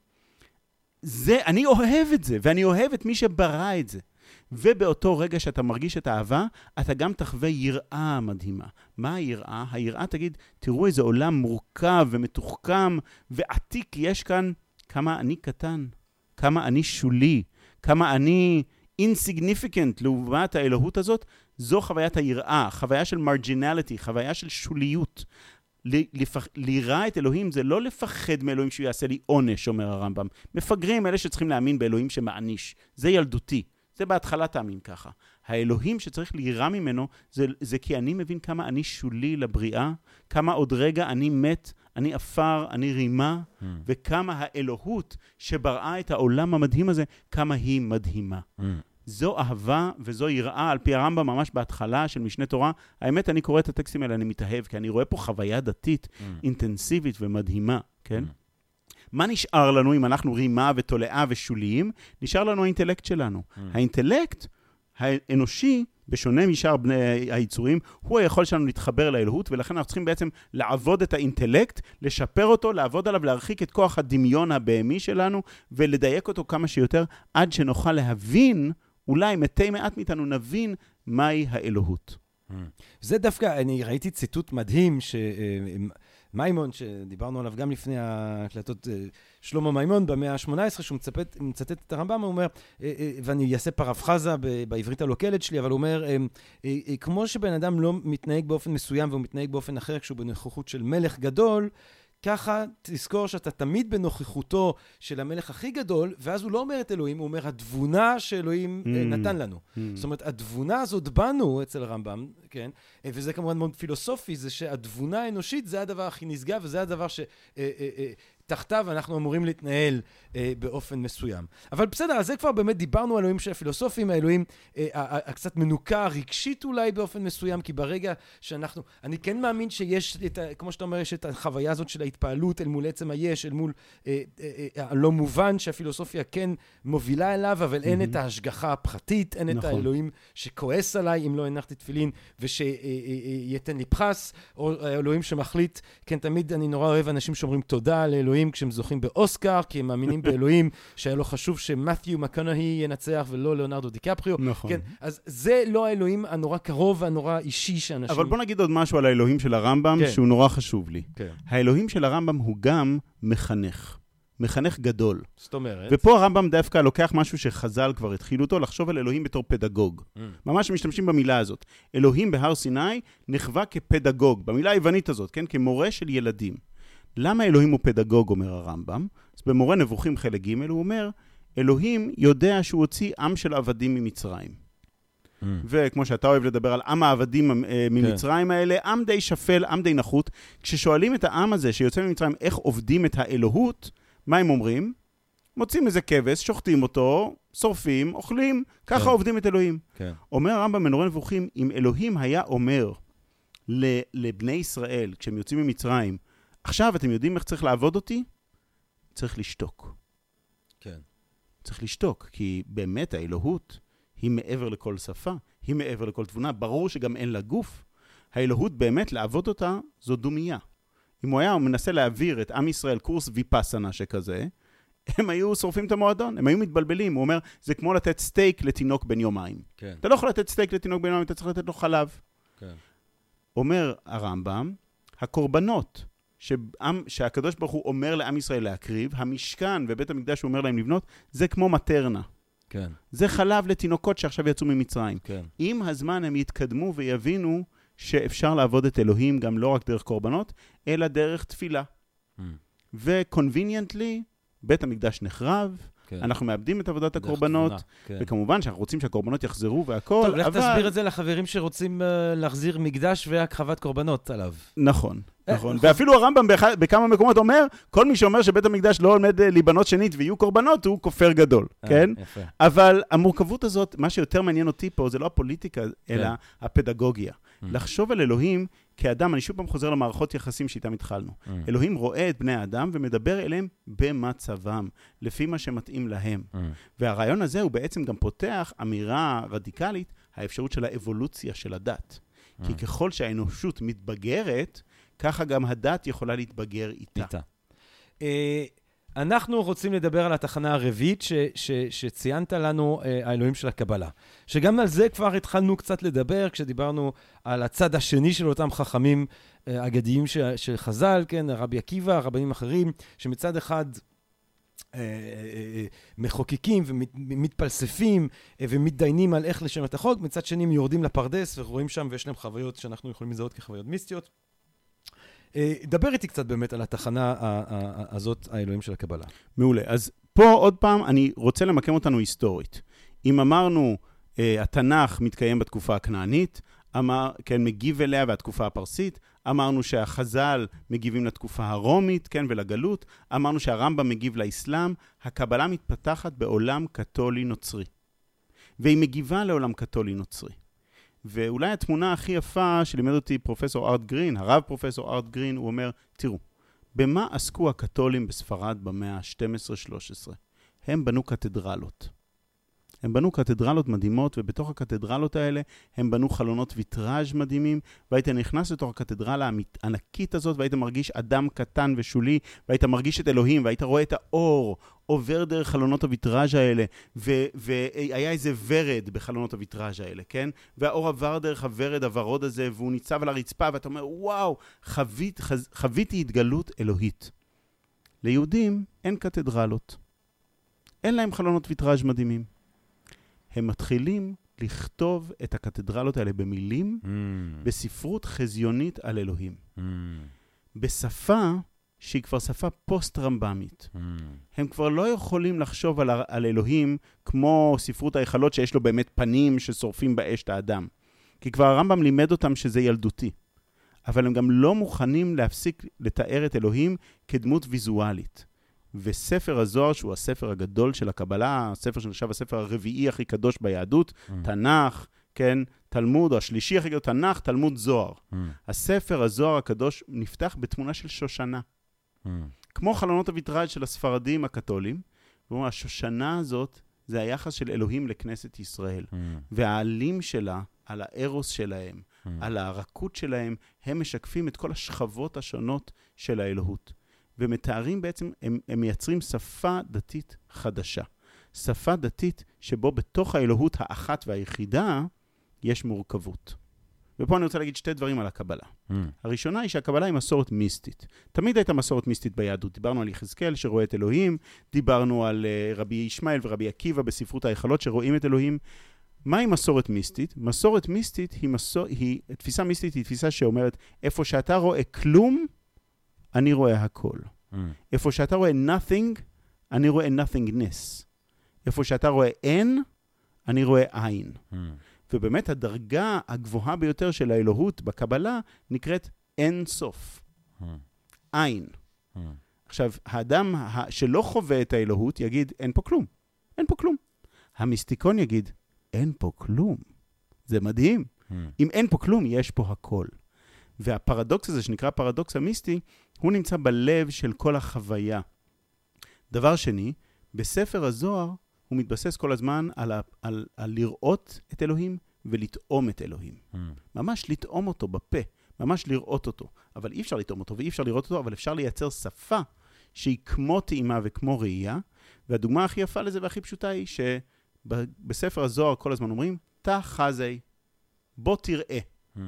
[SPEAKER 3] זה, אני אוהב את זה, ואני אוהב את מי שברא את זה. ובאותו רגע שאתה מרגיש את האהבה, אתה גם תחווה יראה מדהימה. מה היראה? היראה תגיד, תראו איזה עולם מורכב ומתוחכם ועתיק יש כאן, כמה אני קטן, כמה אני שולי, כמה אני insignificant לעומת האלוהות הזאת, זו חוויית היראה, חוויה של מרג'ינליטי, חוויה של שוליות. ל- לפח... ליראה את אלוהים זה לא לפחד מאלוהים שהוא יעשה לי עונש, אומר הרמב"ם. מפגרים אלה שצריכים להאמין באלוהים שמעניש. זה ילדותי. זה בהתחלה תאמין ככה. האלוהים שצריך ליראה ממנו, זה, זה כי אני מבין כמה אני שולי לבריאה, כמה עוד רגע אני מת, אני עפר, אני רימה,
[SPEAKER 2] Mm.
[SPEAKER 3] וכמה האלוהות שבראה את העולם המדהים הזה, כמה היא מדהימה.
[SPEAKER 2] Mm.
[SPEAKER 3] זו אהבה וזו יראה, על פי הרמב"ם ממש בהתחלה של משנה תורה. האמת, אני קורא את הטקסטים האלה, אני מתאהב, כי אני רואה פה חוויה דתית
[SPEAKER 2] Mm.
[SPEAKER 3] אינטנסיבית ומדהימה, כן?
[SPEAKER 2] Mm.
[SPEAKER 3] מה נשאר לנו אם אנחנו רימה ותולעה ושוליים? נשאר לנו האינטלקט שלנו.
[SPEAKER 2] Mm.
[SPEAKER 3] האינטלקט האנושי בשונה משאר בני היצורים, הוא היכול שלנו להתחבר לאלוהות, ולכן אנחנו צריכים בעצם לעבוד את האינטלקט, לשפר אותו, לעבוד עליו, להרחיק את כוח הדמיון הבהמי שלנו, ולדייק אותו כמה שיותר, עד שנוכל להבין, אולי מתי מעט מאיתנו נבין, מהי האלוהות.
[SPEAKER 2] זה דווקא, אני ראיתי ציטוט מדהים, שמימון, שדיברנו עליו גם לפני ההקלטות, אה, שלמה מימון במאה ה-18, שהוא מצפת, מצטט את הרמב"ם, הוא אומר, אה, אה, ואני אעשה פרפחזה בעברית הלוקלת שלי, אבל הוא אומר, כמו שבן אדם לא מתנהג באופן מסוים והוא מתנהג באופן אחר כשהוא בנוכחות של מלך גדול, ככה תזכור שאתה תמיד בנוכחותו של המלך הכי גדול, ואז הוא לא אומר את אלוהים, הוא אומר התבונה שאלוהים mm, נתן לנו. Mm. זאת אומרת, התבונה הזאת בנו אצל הרמב"ם, כן? וזה כמובן מאוד פילוסופי, זה שהתבונה האנושית זה הדבר הכי נשגב, וזה הדבר ש... תחתיו אנחנו אמורים להתנהל אה, באופן מסוים. אבל בסדר, אז זה כבר באמת דיברנו על אלוהים של הפילוסופים, האלוהים אה, הקצת מנוכר רגשית אולי באופן מסוים, כי ברגע שאנחנו, אני כן מאמין שיש, את ה, כמו שאתה אומר, יש את החוויה הזאת של ההתפעלות אל מול עצם היש, אל מול אה, אה, אה, הלא מובן שהפילוסופיה כן מובילה אליו, אבל mm-hmm. אין את ההשגחה הפרטית, אין נכון. את האלוהים שכועס עליי אם לא הנחתי תפילין ושייתן לי פחס, או האלוהים שמחליט, כן, תמיד אני נורא אוהב אנשים שאומרים תודה לאלוהים. אלוהים כשהם זוכים באוסקר, כי הם מאמינים באלוהים, שהיה לו חשוב שמת'יו מקונהי ינצח ולא ליאונרדו דיקפריו.
[SPEAKER 3] נכון.
[SPEAKER 2] כן, אז זה לא האלוהים הנורא קרוב והנורא אישי שאנשים...
[SPEAKER 3] אבל בוא נגיד עוד משהו על האלוהים של הרמב"ם, כן. שהוא נורא חשוב לי. כן. האלוהים של הרמב"ם הוא גם מחנך. מחנך גדול.
[SPEAKER 2] זאת אומרת...
[SPEAKER 3] ופה הרמב"ם דווקא לוקח משהו שחז"ל כבר התחילו אותו, לחשוב על אלוהים בתור פדגוג. Mm. ממש משתמשים במילה הזאת. אלוהים בהר סיני נחווה כפדגוג, במילה היוונית הזאת, כן? כמורה של ילדים. למה אלוהים הוא פדגוג, אומר הרמב"ם? אז במורה נבוכים חלק ג' הוא אומר, אלוהים יודע שהוא הוציא עם של עבדים ממצרים. Mm. וכמו שאתה אוהב לדבר על עם העבדים אה, ממצרים כן. האלה, עם די שפל, עם די נחות. כששואלים את העם הזה שיוצא ממצרים איך עובדים את האלוהות, מה הם אומרים? מוצאים איזה כבש, שוחטים אותו, שורפים, אוכלים, ככה כן. עובדים את אלוהים. כן. אומר הרמב"ם בנורא נבוכים, אם אלוהים היה אומר לבני ישראל, כשהם יוצאים ממצרים, עכשיו, אתם יודעים איך צריך לעבוד אותי? צריך לשתוק.
[SPEAKER 2] כן.
[SPEAKER 3] צריך לשתוק, כי באמת האלוהות היא מעבר לכל שפה, היא מעבר לכל תבונה. ברור שגם אין לה גוף. האלוהות באמת, לעבוד אותה, זו דומייה. אם הוא היה מנסה להעביר את עם ישראל קורס ויפאסנה שכזה, הם היו שורפים את המועדון, הם היו מתבלבלים. הוא אומר, זה כמו לתת סטייק לתינוק בן יומיים.
[SPEAKER 2] כן.
[SPEAKER 3] אתה לא יכול לתת סטייק לתינוק בן יומיים, אתה צריך לתת לו חלב. כן. אומר הרמב"ם, הקורבנות שעם, שהקדוש ברוך הוא אומר לעם ישראל להקריב, המשכן ובית המקדש הוא אומר להם לבנות, זה כמו מטרנה.
[SPEAKER 2] כן.
[SPEAKER 3] זה חלב לתינוקות שעכשיו יצאו ממצרים.
[SPEAKER 2] כן.
[SPEAKER 3] עם הזמן הם יתקדמו ויבינו שאפשר לעבוד את אלוהים גם לא רק דרך קורבנות, אלא דרך תפילה. Mm. ו-conveniently, בית המקדש נחרב, כן. אנחנו מאבדים את עבודת הקורבנות, כן. וכמובן שאנחנו רוצים שהקורבנות יחזרו והכול,
[SPEAKER 2] אבל... טוב, לך תסביר את זה לחברים שרוצים uh, להחזיר מקדש והקרבת קורבנות עליו.
[SPEAKER 3] נכון. אה, נכון, ואפילו הרמב"ם בכמה מקומות אומר, כל מי שאומר שבית המקדש לא עומד אה, להיבנות שנית ויהיו קורבנות, הוא כופר גדול, כן?
[SPEAKER 2] יפה.
[SPEAKER 3] אבל המורכבות הזאת, מה שיותר מעניין אותי פה, זה לא הפוליטיקה, אלא כן. הפדגוגיה. Mm. לחשוב על אלוהים כאדם, אני שוב פעם חוזר למערכות יחסים שאיתם התחלנו. Mm. אלוהים רואה את בני האדם ומדבר אליהם במצבם, לפי מה שמתאים להם. Mm. והרעיון הזה הוא בעצם גם פותח אמירה רדיקלית, האפשרות של האבולוציה של הדת. Mm. כי ככל שהאנושות מתבגרת, ככה גם הדת יכולה להתבגר איתה. איתה.
[SPEAKER 2] Uh, אנחנו רוצים לדבר על התחנה הרביעית ש, ש, שציינת לנו, uh, האלוהים של הקבלה. שגם על זה כבר התחלנו קצת לדבר, כשדיברנו על הצד השני של אותם חכמים uh, אגדיים של חז"ל, כן, רבי עקיבא, רבנים אחרים, שמצד אחד מחוקקים ומתפלספים ומתדיינים על איך לשם את החוק, מצד שני הם יורדים לפרדס ורואים שם ויש להם חוויות שאנחנו יכולים לזהות כחוויות מיסטיות. אה, דבר איתי קצת באמת על התחנה הזאת, האלוהים של הקבלה.
[SPEAKER 3] מעולה. אז פה עוד פעם, אני רוצה למקם אותנו היסטורית. אם אמרנו, אה, התנ"ך מתקיים בתקופה הכנענית, אמר, כן, מגיב אליה והתקופה הפרסית, אמרנו שהחז"ל מגיבים לתקופה הרומית, כן, ולגלות, אמרנו שהרמב"ם מגיב לאסלאם, הקבלה מתפתחת בעולם קתולי נוצרי. והיא מגיבה לעולם קתולי נוצרי. ואולי התמונה הכי יפה שלימד אותי פרופסור ארט גרין, הרב פרופסור ארט גרין, הוא אומר, תראו, במה עסקו הקתולים בספרד במאה ה-12-13? הם בנו קתדרלות. הם בנו קתדרלות מדהימות, ובתוך הקתדרלות האלה הם בנו חלונות ויטראז' מדהימים, והיית נכנס לתוך הקתדרלה הענקית הזאת, והיית מרגיש אדם קטן ושולי, והיית מרגיש את אלוהים, והיית רואה את האור עובר דרך חלונות הוויטראז' האלה, והיה איזה ורד בחלונות הוויטראז' האלה, כן? והאור עבר דרך הוורד הוורוד הזה, והוא ניצב על הרצפה, ואתה אומר, וואו, חווית, חז- חוויתי התגלות אלוהית. ליהודים אין קתדרלות. אין להם חלונות ויטראז' מדהימים. הם מתחילים לכתוב את הקתדרלות האלה במילים,
[SPEAKER 2] Mm.
[SPEAKER 3] בספרות חזיונית על אלוהים.
[SPEAKER 2] Mm.
[SPEAKER 3] בשפה שהיא כבר שפה פוסט-רמב"מית.
[SPEAKER 2] Mm.
[SPEAKER 3] הם כבר לא יכולים לחשוב על, על אלוהים כמו ספרות ההיכלות שיש לו באמת פנים ששורפים באש את האדם. כי כבר הרמב"ם לימד אותם שזה ילדותי. אבל הם גם לא מוכנים להפסיק לתאר את אלוהים כדמות ויזואלית. וספר הזוהר, שהוא הספר הגדול של הקבלה, הספר שנחשב הספר הרביעי הכי קדוש ביהדות,
[SPEAKER 2] Mm.
[SPEAKER 3] תנ"ך, כן, תלמוד, או השלישי הכי גדול, תנ"ך, תלמוד, זוהר.
[SPEAKER 2] Mm.
[SPEAKER 3] הספר הזוהר הקדוש נפתח בתמונה של שושנה.
[SPEAKER 2] Mm.
[SPEAKER 3] כמו חלונות הוויטראז' של הספרדים הקתולים, אומר, השושנה הזאת זה היחס של אלוהים לכנסת ישראל.
[SPEAKER 2] Mm.
[SPEAKER 3] והעלים שלה, על הארוס שלהם,
[SPEAKER 2] Mm.
[SPEAKER 3] על הרכות שלהם, הם משקפים את כל השכבות השונות של האלוהות. ומתארים בעצם, הם, הם מייצרים שפה דתית חדשה. שפה דתית שבו בתוך האלוהות האחת והיחידה יש מורכבות. ופה אני רוצה להגיד שתי דברים על הקבלה.
[SPEAKER 2] Mm.
[SPEAKER 3] הראשונה היא שהקבלה היא מסורת מיסטית. תמיד הייתה מסורת מיסטית ביהדות. דיברנו על יחזקאל שרואה את אלוהים, דיברנו על uh, רבי ישמעאל ורבי עקיבא בספרות ההיכלות שרואים את אלוהים. מהי מסורת מיסטית? מסורת מיסטית היא, מסור... היא, תפיסה מיסטית היא תפיסה שאומרת, איפה שאתה רואה כלום, אני רואה הכל.
[SPEAKER 2] Mm.
[SPEAKER 3] איפה שאתה רואה nothing, אני רואה nothingness. איפה שאתה רואה אין, אני רואה עין.
[SPEAKER 2] Mm.
[SPEAKER 3] ובאמת הדרגה הגבוהה ביותר של האלוהות בקבלה נקראת אין סוף,
[SPEAKER 2] Mm.
[SPEAKER 3] עין.
[SPEAKER 2] Mm.
[SPEAKER 3] עכשיו, האדם שלא חווה את האלוהות יגיד, אין פה כלום. אין פה כלום. המיסטיקון יגיד, אין פה כלום. זה מדהים.
[SPEAKER 2] Mm.
[SPEAKER 3] אם אין פה כלום, יש פה הכל. והפרדוקס הזה, שנקרא פרדוקס המיסטי, הוא נמצא בלב של כל החוויה. דבר שני, בספר הזוהר הוא מתבסס כל הזמן על, ה- על, על לראות את אלוהים ולטעום את אלוהים.
[SPEAKER 2] Mm.
[SPEAKER 3] ממש לטעום אותו בפה, ממש לראות אותו. אבל אי אפשר לטעום אותו ואי אפשר לראות אותו, אבל אפשר לייצר שפה שהיא כמו טעימה וכמו ראייה. והדוגמה הכי יפה לזה והכי פשוטה היא שבספר הזוהר כל הזמן אומרים, תא חזי, בוא תראה.
[SPEAKER 2] Mm.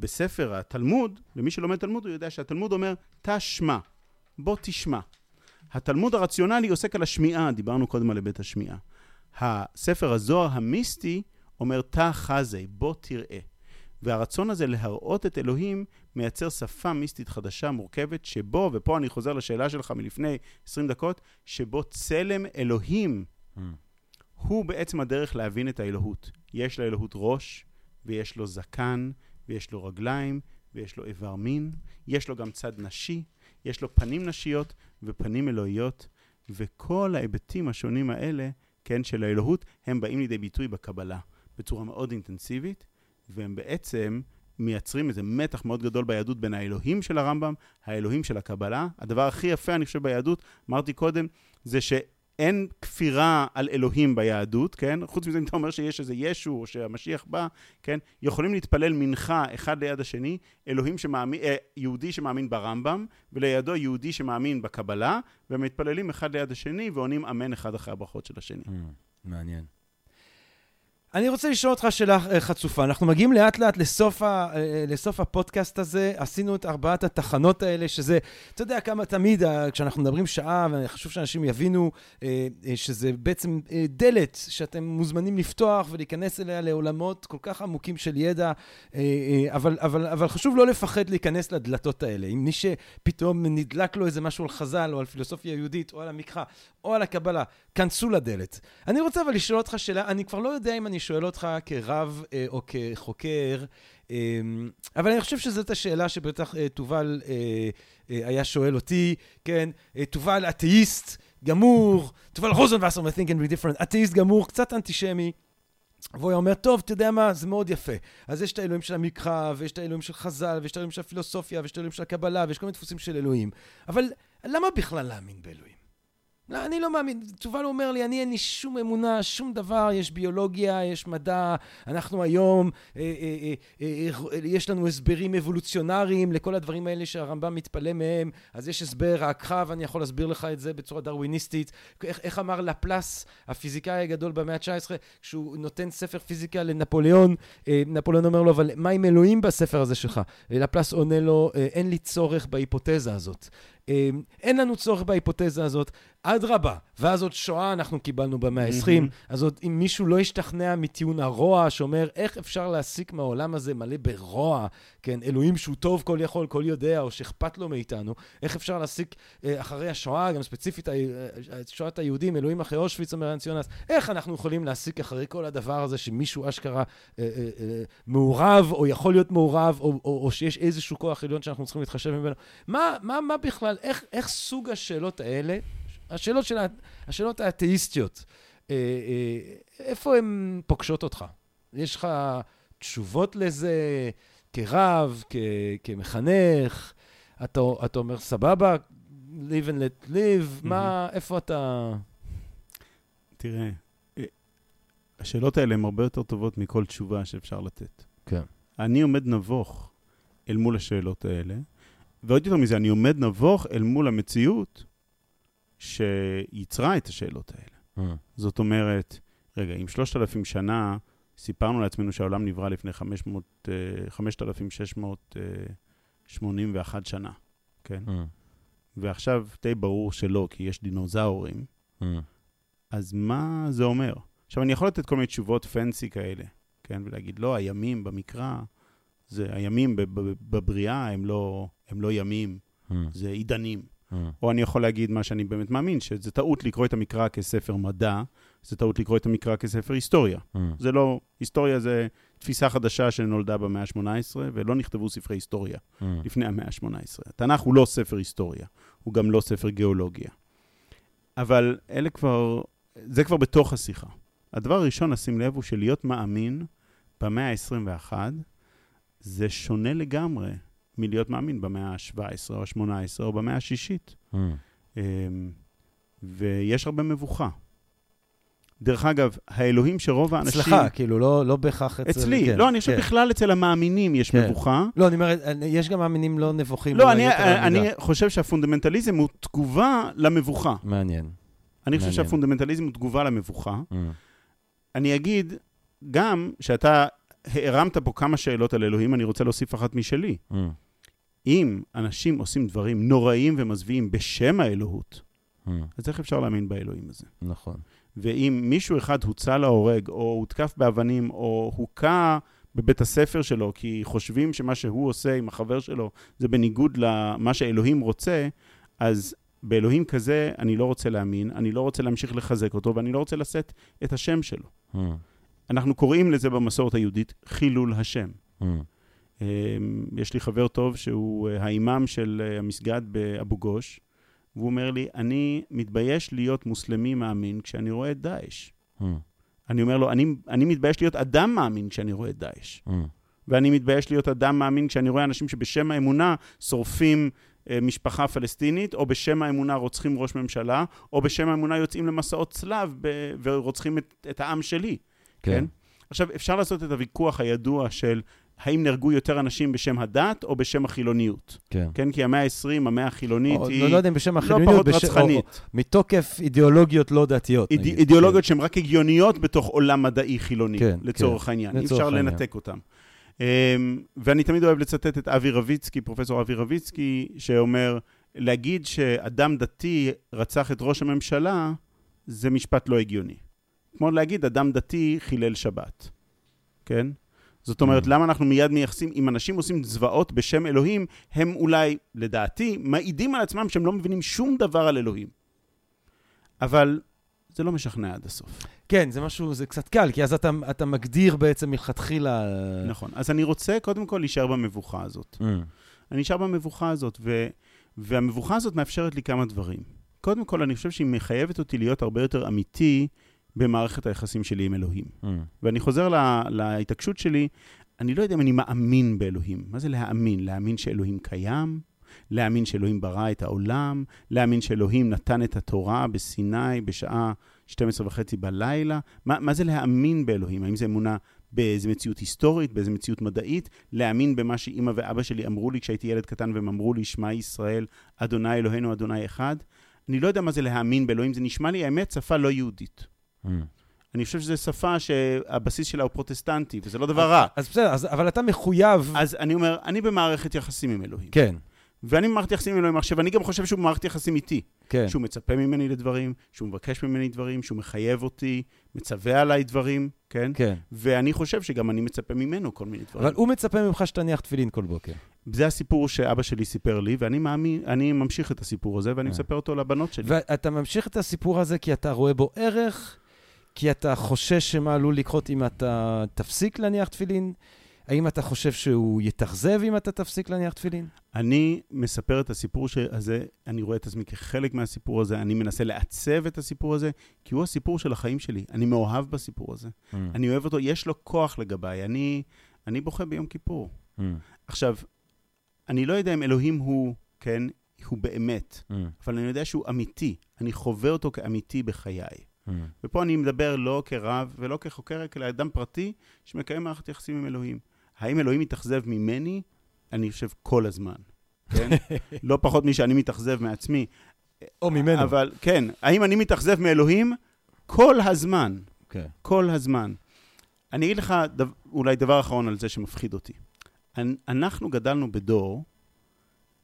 [SPEAKER 3] בספר התלמוד, למי שלומד תלמוד, הוא יודע שהתלמוד אומר, תא שמע, בוא תשמע. התלמוד הרציונלי עוסק על השמיעה, דיברנו קודם על היבט השמיעה. הספר הזוהר המיסטי אומר, תא חזי, בוא תראה. והרצון הזה להראות את אלוהים מייצר שפה מיסטית חדשה, מורכבת, שבו, ופה אני חוזר לשאלה שלך מלפני 20 דקות, שבו צלם אלוהים
[SPEAKER 2] Mm.
[SPEAKER 3] הוא בעצם הדרך להבין את האלוהות. יש לאלוהות ראש, ויש לו זקן, ויש לו רגליים, ויש לו איבר מין, יש לו גם צד נשי, יש לו פנים נשיות ופנים אלוהיות, וכל ההיבטים השונים האלה, כן, של האלוהות, הם באים לידי ביטוי בקבלה בצורה מאוד אינטנסיבית, והם בעצם מייצרים איזה מתח מאוד גדול ביהדות בין האלוהים של הרמב"ם, האלוהים של הקבלה. הדבר הכי יפה, אני חושב, ביהדות, אמרתי קודם, זה ש... אין כפירה על אלוהים ביהדות, כן? חוץ מזה, אם אתה אומר שיש איזה ישו או שהמשיח בא, כן? יכולים להתפלל מנחה אחד ליד השני, אלוהים שמאמין, אה, יהודי שמאמין ברמב"ם, ולידו יהודי שמאמין בקבלה, והם מתפללים אחד ליד השני ועונים אמן אחד אחרי הברכות של השני.
[SPEAKER 2] Mm. מעניין. אני רוצה לשאול אותך שאלה אה, חצופה. אנחנו מגיעים לאט לאט לסוף, ה, אה, לסוף הפודקאסט הזה. עשינו את ארבעת התחנות האלה, שזה, אתה יודע כמה תמיד, אה, כשאנחנו מדברים שעה, וחשוב שאנשים יבינו אה, אה, שזה בעצם אה, דלת שאתם מוזמנים לפתוח ולהיכנס אליה לעולמות כל כך עמוקים של ידע, אה, אה, אבל, אבל, אבל חשוב לא לפחד להיכנס לדלתות האלה. אם מי שפתאום נדלק לו איזה משהו על חז"ל, או על פילוסופיה יהודית, או על המקרא, או על הקבלה, כנסו לדלת. אני רוצה אבל לשאול אותך שאלה, אני כבר לא יודע אם אני שואל אותך כרב אה, או כחוקר, אה, אבל אני חושב שזאת השאלה שבטח אה, תובל אה, היה שואל אותי, כן? תובל אתאיסט גמור, תובל רוזנבסר מ-Think and Be Different, אתאיסט גמור, קצת אנטישמי. והוא היה אומר, טוב, אתה יודע מה, זה מאוד יפה. אז יש את האלוהים של המקרא, ויש את האלוהים של חז"ל, ויש את האלוהים של הפילוסופיה, ויש את האלוהים של הקבלה, ויש כל מיני דפוסים של אלוהים. אבל למה בכלל להאמין באלוהים? לא, אני לא מאמין. תשובה אומר לי, אני אין לי שום אמונה, שום דבר, יש ביולוגיה, יש מדע, אנחנו היום, אה, אה, אה, אה, יש לנו הסברים אבולוציונריים לכל הדברים האלה שהרמב"ם מתפלא מהם, אז יש הסבר רעקך, ואני יכול להסביר לך את זה בצורה דרוויניסטית. איך, איך אמר לפלס, הפיזיקאי הגדול במאה ה-19, כשהוא נותן ספר פיזיקה לנפוליאון, אה, נפוליאון אומר לו, אבל מה עם אלוהים בספר הזה שלך? לפלס עונה לו, אה, אין לי צורך בהיפותזה הזאת. אה, אין לנו צורך בהיפותזה הזאת, אדרבה. ואז עוד שואה אנחנו קיבלנו במאה ה-20,
[SPEAKER 3] מהמם.
[SPEAKER 2] אז עוד אם מישהו לא השתכנע מטיעון הרוע, שאומר איך אפשר להסיק מהעולם הזה מלא ברוע, כן, אלוהים שהוא טוב, כל יכול, כל יודע, או שאכפת לו מאיתנו, איך אפשר להסיק אה, אחרי השואה, גם ספציפית ה- אה, שואת היהודים, אלוהים אחרי אושוויץ, אומר אנציונס, איך אנחנו יכולים להסיק אחרי כל הדבר הזה שמישהו אשכרה אה, אה, אה, מעורב, או יכול להיות מעורב, או, או, או שיש איזשהו כוח עליון שאנחנו צריכים להתחשב ממנו. מה, מה, מה בכלל, איך, איך סוג השאלות האלה, השאלות, של, השאלות האתאיסטיות, אה, אה, איפה הן פוגשות אותך? יש לך תשובות לזה כרב, כ, כמחנך? אתה, אתה אומר, סבבה, live and let live, מה, איפה אתה...
[SPEAKER 3] תראה, אה, השאלות האלה הן הרבה יותר טובות מכל תשובה שאפשר לתת.
[SPEAKER 2] כן.
[SPEAKER 3] אני עומד נבוך אל מול השאלות האלה, ועוד יותר מזה, אני עומד נבוך אל מול המציאות שיצרה את השאלות האלה. זאת אומרת, רגע, אם 3,000 שנה סיפרנו לעצמנו שהעולם נברא לפני 500, אה, 5,681 שנה, כן? ועכשיו די ברור שלא, כי יש דינוזאורים, אז מה זה אומר? עכשיו, אני יכול לתת כל מיני תשובות פנסי כאלה, כן? ולהגיד, לא, הימים במקרא, זה, הימים בב- בב- בבריאה הם לא, הם לא ימים, זה עידנים. או אני יכול להגיד מה שאני באמת מאמין, שזה טעות לקרוא את המקרא כספר מדע, זה טעות לקרוא את המקרא כספר היסטוריה. זה לא, היסטוריה זה תפיסה חדשה שנולדה במאה ה-18, ולא נכתבו ספרי היסטוריה לפני המאה ה-18. התנ"ך הוא לא ספר היסטוריה, הוא גם לא ספר גיאולוגיה. אבל אלה כבר, זה כבר בתוך השיחה. הדבר הראשון, לשים לב, הוא שלהיות מאמין במאה ה-21, זה שונה לגמרי מלהיות מאמין במאה ה-17 או ה-18 או במאה השישית. אמ, ויש הרבה מבוכה. דרך אגב, האלוהים שרוב האנשים...
[SPEAKER 2] אצלך, כאילו, לא, לא בהכרח אצל...
[SPEAKER 3] אצלי.
[SPEAKER 2] כן,
[SPEAKER 3] לא, אני חושב
[SPEAKER 2] כן.
[SPEAKER 3] בכלל אצל המאמינים יש
[SPEAKER 2] כן.
[SPEAKER 3] מבוכה.
[SPEAKER 2] לא, אני אומר, יש גם מאמינים לא נבוכים.
[SPEAKER 3] לא, אני, אני. חושב שהפונדמנטליזם הוא תגובה למבוכה.
[SPEAKER 2] מעניין.
[SPEAKER 3] אני חושב
[SPEAKER 2] מעניין.
[SPEAKER 3] שהפונדמנטליזם הוא תגובה למבוכה. אני אגיד גם שאתה הרמת פה כמה שאלות על אלוהים, אני רוצה להוסיף אחת משלי. אם אנשים עושים דברים נוראים ומזוויעים בשם האלוהות, אז איך אפשר להאמין באלוהים הזה?
[SPEAKER 2] נכון.
[SPEAKER 3] ואם מישהו אחד הוצא להורג, או הותקף באבנים, או הוכה בבית הספר שלו, כי חושבים שמה שהוא עושה עם החבר שלו זה בניגוד למה שאלוהים רוצה, אז באלוהים כזה אני לא רוצה להאמין, אני לא רוצה להמשיך לחזק אותו, ואני לא רוצה לשאת את השם שלו. אנחנו קוראים לזה במסורת היהודית חילול השם. אמ, יש לי חבר טוב שהוא אה, האימאם של אה, המסגד באבו גוש, והוא אומר לי, אני מתבייש להיות מוסלמי מאמין כשאני רואה את דאעש. אני אומר לו, אני, אני מתבייש להיות אדם מאמין כשאני רואה את דאעש. ואני מתבייש להיות אדם מאמין כשאני רואה אנשים שבשם האמונה שורפים אה, משפחה פלסטינית, או בשם האמונה רוצחים ראש ממשלה, או בשם האמונה יוצאים למסעות צלב ב- ורוצחים את, את העם שלי. כן. עכשיו, אפשר לעשות את הוויכוח הידוע של האם נהרגו יותר אנשים בשם הדת או בשם החילוניות.
[SPEAKER 2] כן.
[SPEAKER 3] כן, כי המאה ה-20, המאה החילונית
[SPEAKER 2] או,
[SPEAKER 3] היא
[SPEAKER 2] לא, לא יודע אם בשם
[SPEAKER 3] לא
[SPEAKER 2] החילוניות,
[SPEAKER 3] פחות
[SPEAKER 2] בש- או-
[SPEAKER 3] רצחנית.
[SPEAKER 2] מתוקף אידיאולוגיות לא דתיות,
[SPEAKER 3] איד-
[SPEAKER 2] נגיד.
[SPEAKER 3] אידיאולוגיות שהן רק הגיוניות בתוך עולם מדעי חילוני,
[SPEAKER 2] כן,
[SPEAKER 3] לצורך
[SPEAKER 2] כן,
[SPEAKER 3] העניין. אי
[SPEAKER 2] לצורך
[SPEAKER 3] אפשר
[SPEAKER 2] העניין.
[SPEAKER 3] לנתק אותם. אמ, ואני תמיד אוהב לצטט את אבי רביצקי, פרופסור אבי רביצקי, שאומר, להגיד שאדם דתי רצח את ראש הממשלה, זה משפט לא הגיוני. כמו להגיד, אדם דתי חילל שבת, כן? זאת אומרת,
[SPEAKER 2] Mm.
[SPEAKER 3] למה אנחנו מיד מייחסים, אם אנשים עושים זוועות בשם אלוהים, הם אולי, לדעתי, מעידים על עצמם שהם לא מבינים שום דבר על אלוהים. אבל זה לא משכנע עד הסוף.
[SPEAKER 2] כן, זה משהו, זה קצת קל, כי אז אתה, אתה מגדיר בעצם מלכתחילה...
[SPEAKER 3] נכון. אז אני רוצה קודם כל להישאר במבוכה הזאת.
[SPEAKER 2] Mm.
[SPEAKER 3] אני נשאר במבוכה הזאת, ו... והמבוכה הזאת מאפשרת לי כמה דברים. קודם כל, אני חושב שהיא מחייבת אותי להיות הרבה יותר אמיתי במערכת היחסים שלי עם אלוהים.
[SPEAKER 2] Mm.
[SPEAKER 3] ואני חוזר לה... להתעקשות שלי, אני לא יודע אם אני מאמין באלוהים. מה זה להאמין? להאמין שאלוהים קיים? להאמין שאלוהים ברא את העולם, להאמין שאלוהים נתן את התורה בסיני בשעה 12 וחצי בלילה. מה, מה זה להאמין באלוהים? האם זה אמונה באיזו מציאות היסטורית, באיזו מציאות מדעית? להאמין במה שאימא ואבא שלי אמרו לי כשהייתי ילד קטן והם אמרו לי, שמע ישראל, אדוני אלוהינו, אדוני אחד? אני לא יודע מה זה להאמין באלוהים, זה נשמע לי, האמת, שפה לא יהודית.
[SPEAKER 2] Mm.
[SPEAKER 3] אני חושב שזו שפה שהבסיס שלה הוא פרוטסטנטי, וזה לא דבר רע.
[SPEAKER 2] אז בסדר, אז, אבל אתה מחויב...
[SPEAKER 3] אז אני אומר, אני במערכת יחסים עם אלוהים.
[SPEAKER 2] כן,
[SPEAKER 3] ואני במערכת יחסים עם אלוהים עכשיו, אני גם חושב שהוא במערכת יחסים איתי.
[SPEAKER 2] כן.
[SPEAKER 3] שהוא מצפה ממני לדברים, שהוא מבקש ממני דברים, שהוא מחייב אותי, מצווה עליי דברים, כן?
[SPEAKER 2] כן.
[SPEAKER 3] ואני חושב שגם אני מצפה ממנו כל מיני דברים.
[SPEAKER 2] אבל הוא מצפה ממך שתניח תפילין כל בוקר.
[SPEAKER 3] זה הסיפור שאבא שלי סיפר לי, ואני מאמין, אני ממשיך את הסיפור הזה, ואני
[SPEAKER 2] אה.
[SPEAKER 3] מספר אותו לבנות שלי.
[SPEAKER 2] ואתה ממשיך את הסיפור הזה כי אתה רואה בו ערך, כי אתה חושש שמה עלול לקרות אם אתה תפסיק להניח תפילין? האם אתה חושב שהוא יתאכזב אם אתה תפסיק להניח תפילין?
[SPEAKER 3] אני מספר את הסיפור הזה, אני רואה את עצמי כחלק מהסיפור הזה, אני מנסה לעצב את הסיפור הזה, כי הוא הסיפור של החיים שלי. אני מאוהב בסיפור הזה.
[SPEAKER 2] Mm.
[SPEAKER 3] אני אוהב אותו, יש לו כוח לגביי. אני, אני בוכה ביום כיפור.
[SPEAKER 2] Mm.
[SPEAKER 3] עכשיו, אני לא יודע אם אלוהים הוא, כן, הוא באמת,
[SPEAKER 2] Mm.
[SPEAKER 3] אבל אני יודע שהוא אמיתי. אני חווה אותו כאמיתי בחיי.
[SPEAKER 2] Mm.
[SPEAKER 3] ופה אני מדבר לא כרב ולא כחוקר, אלא אדם פרטי שמקיים מערכת יחסים עם אלוהים. האם אלוהים מתאכזב ממני? אני חושב כל הזמן, כן? לא פחות משאני מתאכזב מעצמי.
[SPEAKER 2] או ממנו.
[SPEAKER 3] אבל כן, האם אני מתאכזב מאלוהים? כל הזמן.
[SPEAKER 2] כן.
[SPEAKER 3] כל הזמן. אני אגיד לך דו, אולי דבר אחרון על זה שמפחיד אותי. אנ- אנחנו גדלנו בדור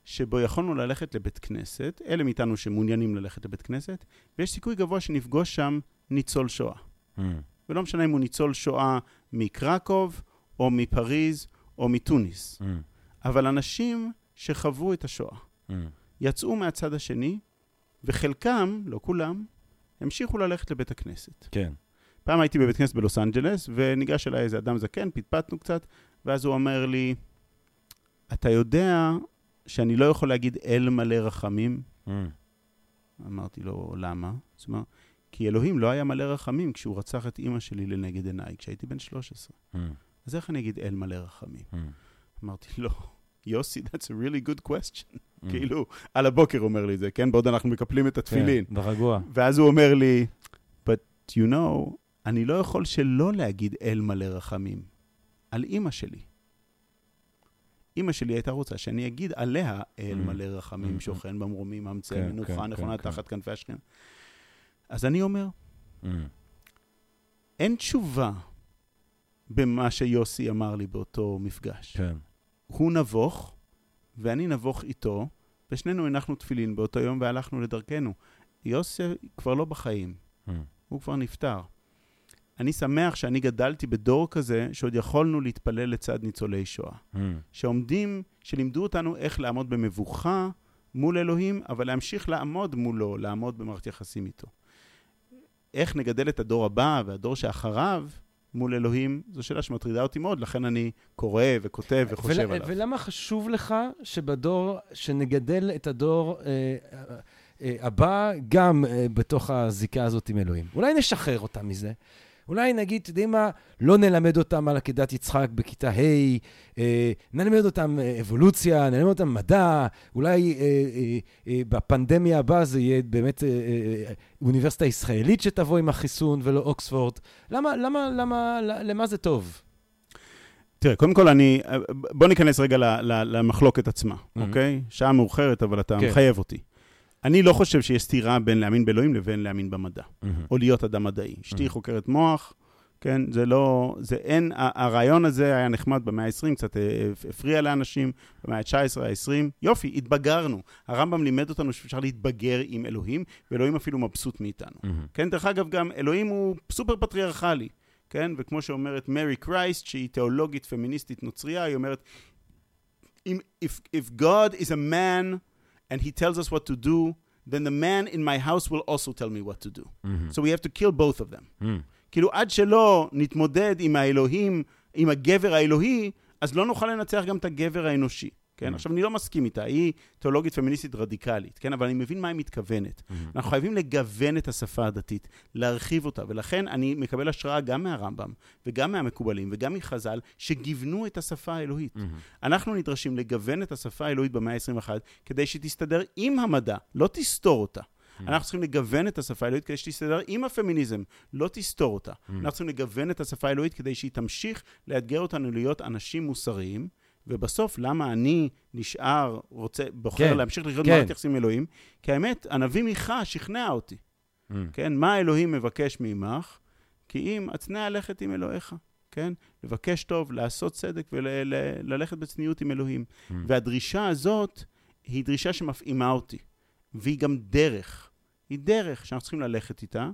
[SPEAKER 3] שבו יכולנו ללכת לבית כנסת, אלה מאיתנו שמעוניינים ללכת לבית כנסת, ויש סיכוי גבוה שנפגוש שם ניצול שואה.
[SPEAKER 2] Mm.
[SPEAKER 3] ולא משנה אם הוא ניצול שואה מקרקוב, או מפריז, או מתוניס.
[SPEAKER 2] Mm.
[SPEAKER 3] אבל אנשים שחוו את השואה,
[SPEAKER 2] Mm.
[SPEAKER 3] יצאו מהצד השני, וחלקם, לא כולם, המשיכו ללכת לבית הכנסת.
[SPEAKER 2] כן.
[SPEAKER 3] פעם הייתי בבית כנסת בלוס אנג'לס, וניגש אליי איזה אדם זקן, פטפטנו קצת, ואז הוא אומר לי, אתה יודע שאני לא יכול להגיד אל מלא רחמים?
[SPEAKER 2] Mm.
[SPEAKER 3] אמרתי לו, למה? הוא אמר, כי אלוהים לא היה מלא רחמים כשהוא רצח את אימא שלי לנגד עיניי, כשהייתי בן 13.
[SPEAKER 2] Mm.
[SPEAKER 3] אז איך אני אגיד אל מלא רחמים?
[SPEAKER 2] Mm.
[SPEAKER 3] אמרתי, לא, יוסי, that's a really good question.
[SPEAKER 2] Mm.
[SPEAKER 3] כאילו, על הבוקר אומר לי את זה, כן? בעוד אנחנו מקפלים את התפילין.
[SPEAKER 2] כן, ברגוע.
[SPEAKER 3] ואז הוא אומר לי, but you know, אני לא יכול שלא להגיד אל מלא רחמים על אימא שלי. אימא שלי הייתה רוצה שאני אגיד עליה אל
[SPEAKER 2] Mm.
[SPEAKER 3] מלא רחמים,
[SPEAKER 2] Mm.
[SPEAKER 3] שוכן במרומים, ממצא
[SPEAKER 2] כן,
[SPEAKER 3] מנוחה,
[SPEAKER 2] כן,
[SPEAKER 3] נכונה
[SPEAKER 2] כן.
[SPEAKER 3] תחת כנפי השכם. אז אני אומר,
[SPEAKER 2] Mm.
[SPEAKER 3] אין תשובה במה שיוסי אמר לי באותו מפגש.
[SPEAKER 2] כן.
[SPEAKER 3] הוא נבוך, ואני נבוך איתו, ושנינו הנחנו תפילין באותו יום והלכנו לדרכנו. יוסי כבר לא בחיים,
[SPEAKER 2] Mm.
[SPEAKER 3] הוא כבר נפטר. אני שמח שאני גדלתי בדור כזה, שעוד יכולנו להתפלל לצד ניצולי שואה.
[SPEAKER 2] Mm.
[SPEAKER 3] שעומדים, שלימדו אותנו איך לעמוד במבוכה מול אלוהים, אבל להמשיך לעמוד מולו, לעמוד במערכת יחסים איתו. איך נגדל את הדור הבא והדור שאחריו מול אלוהים, זו שאלה שמטרידה אותי מאוד, לכן אני קורא וכותב וחושב
[SPEAKER 2] ול-
[SPEAKER 3] עליו.
[SPEAKER 2] ולמה חשוב לך שבדור, שנגדל את הדור אה, אה, אה, הבא גם אה, בתוך הזיקה הזאת עם אלוהים? אולי נשחרר אותם מזה. אולי נגיד, אתם יודעים מה, לא נלמד אותם על עקדת יצחק בכיתה ה', אה, נלמד אותם אה, אבולוציה, נלמד אותם מדע, אולי אה, בפנדמיה הבאה זה יהיה באמת אוניברסיטה ישראלית שתבוא עם החיסון ולא אוקספורד. למה, למה, למה, למה זה טוב?
[SPEAKER 3] תראה, קודם כל אני, בוא ניכנס רגע ל- ל- למחלוקת עצמה. אוקיי? שעה מאוחרת, אבל אתה
[SPEAKER 2] כן.
[SPEAKER 3] מחייב אותי. אני לא חושב שיש סתירה בין להאמין באלוהים לבין להאמין במדע, או להיות אדם מדעי. אשתי
[SPEAKER 2] Mhm.
[SPEAKER 3] חוקרת מוח, כן? זה לא, זה אין, הרעיון הזה היה נחמד במאה ה-20, קצת אה, הפריע לאנשים, במאה ה-19, ה-20. יופי, התבגרנו. הרמב"ם לימד אותנו שאפשר להתבגר עם אלוהים, ואלוהים אפילו מבסוט מאיתנו. כן, דרך אגב, גם אלוהים הוא סופר פטריארכלי, כן? וכמו שאומרת מרי קרייסט, שהיא תיאולוגית פמיניסטית נוצרייה, היא אומרת, אם, if, if God is a man and he tells us what to do, then the man in my house will also tell me what to do. So we have to kill both of them. כאילו, עד שלא נתמודד עם האלוהים, עם הגבר האלוהי, אז לא נוכל לנצח גם את הגבר האנושי, כן?
[SPEAKER 2] Mm.
[SPEAKER 3] עכשיו, אני לא מסכים איתה, היא תיאולוגית פמיניסטית רדיקלית, כן? אבל אני מבין מה היא מתכוונת. אנחנו חייבים לגוון את השפה הדתית, להרחיב אותה, ולכן אני מקבל השראה גם מהרמב"ם, וגם מהמקובלים, וגם מחז"ל, שגיוונו את השפה האלוהית. אנחנו נדרשים לגוון את השפה האלוהית במאה ה-21, כדי שתסתדר עם המדע, לא תסתור אותה. אנחנו צריכים לגוון את השפה האלוהית כדי שתסתדר עם הפמיניזם, לא תסתור אותה. אנחנו צריכים לגוון את השפה האלוהית כדי שהיא תמשיך לאתגר אותנו להיות אנשים מוסריים, ובסוף, למה אני נשאר, רוצה, בוחר
[SPEAKER 2] כן,
[SPEAKER 3] להמשיך לחיות
[SPEAKER 2] כן.
[SPEAKER 3] במערכת יחסים עם אלוהים? כי האמת, הנביא מיכה שכנע אותי. כן? מה אלוהים מבקש מעמך? כי אם אצנע ללכת עם אלוהיך, כן? לבקש טוב, לעשות צדק וללכת בצניעות עם אלוהים. והדרישה הזאת היא דרישה שמפעימה אותי, והיא גם דרך. היא דרך שאנחנו צריכים ללכת איתה,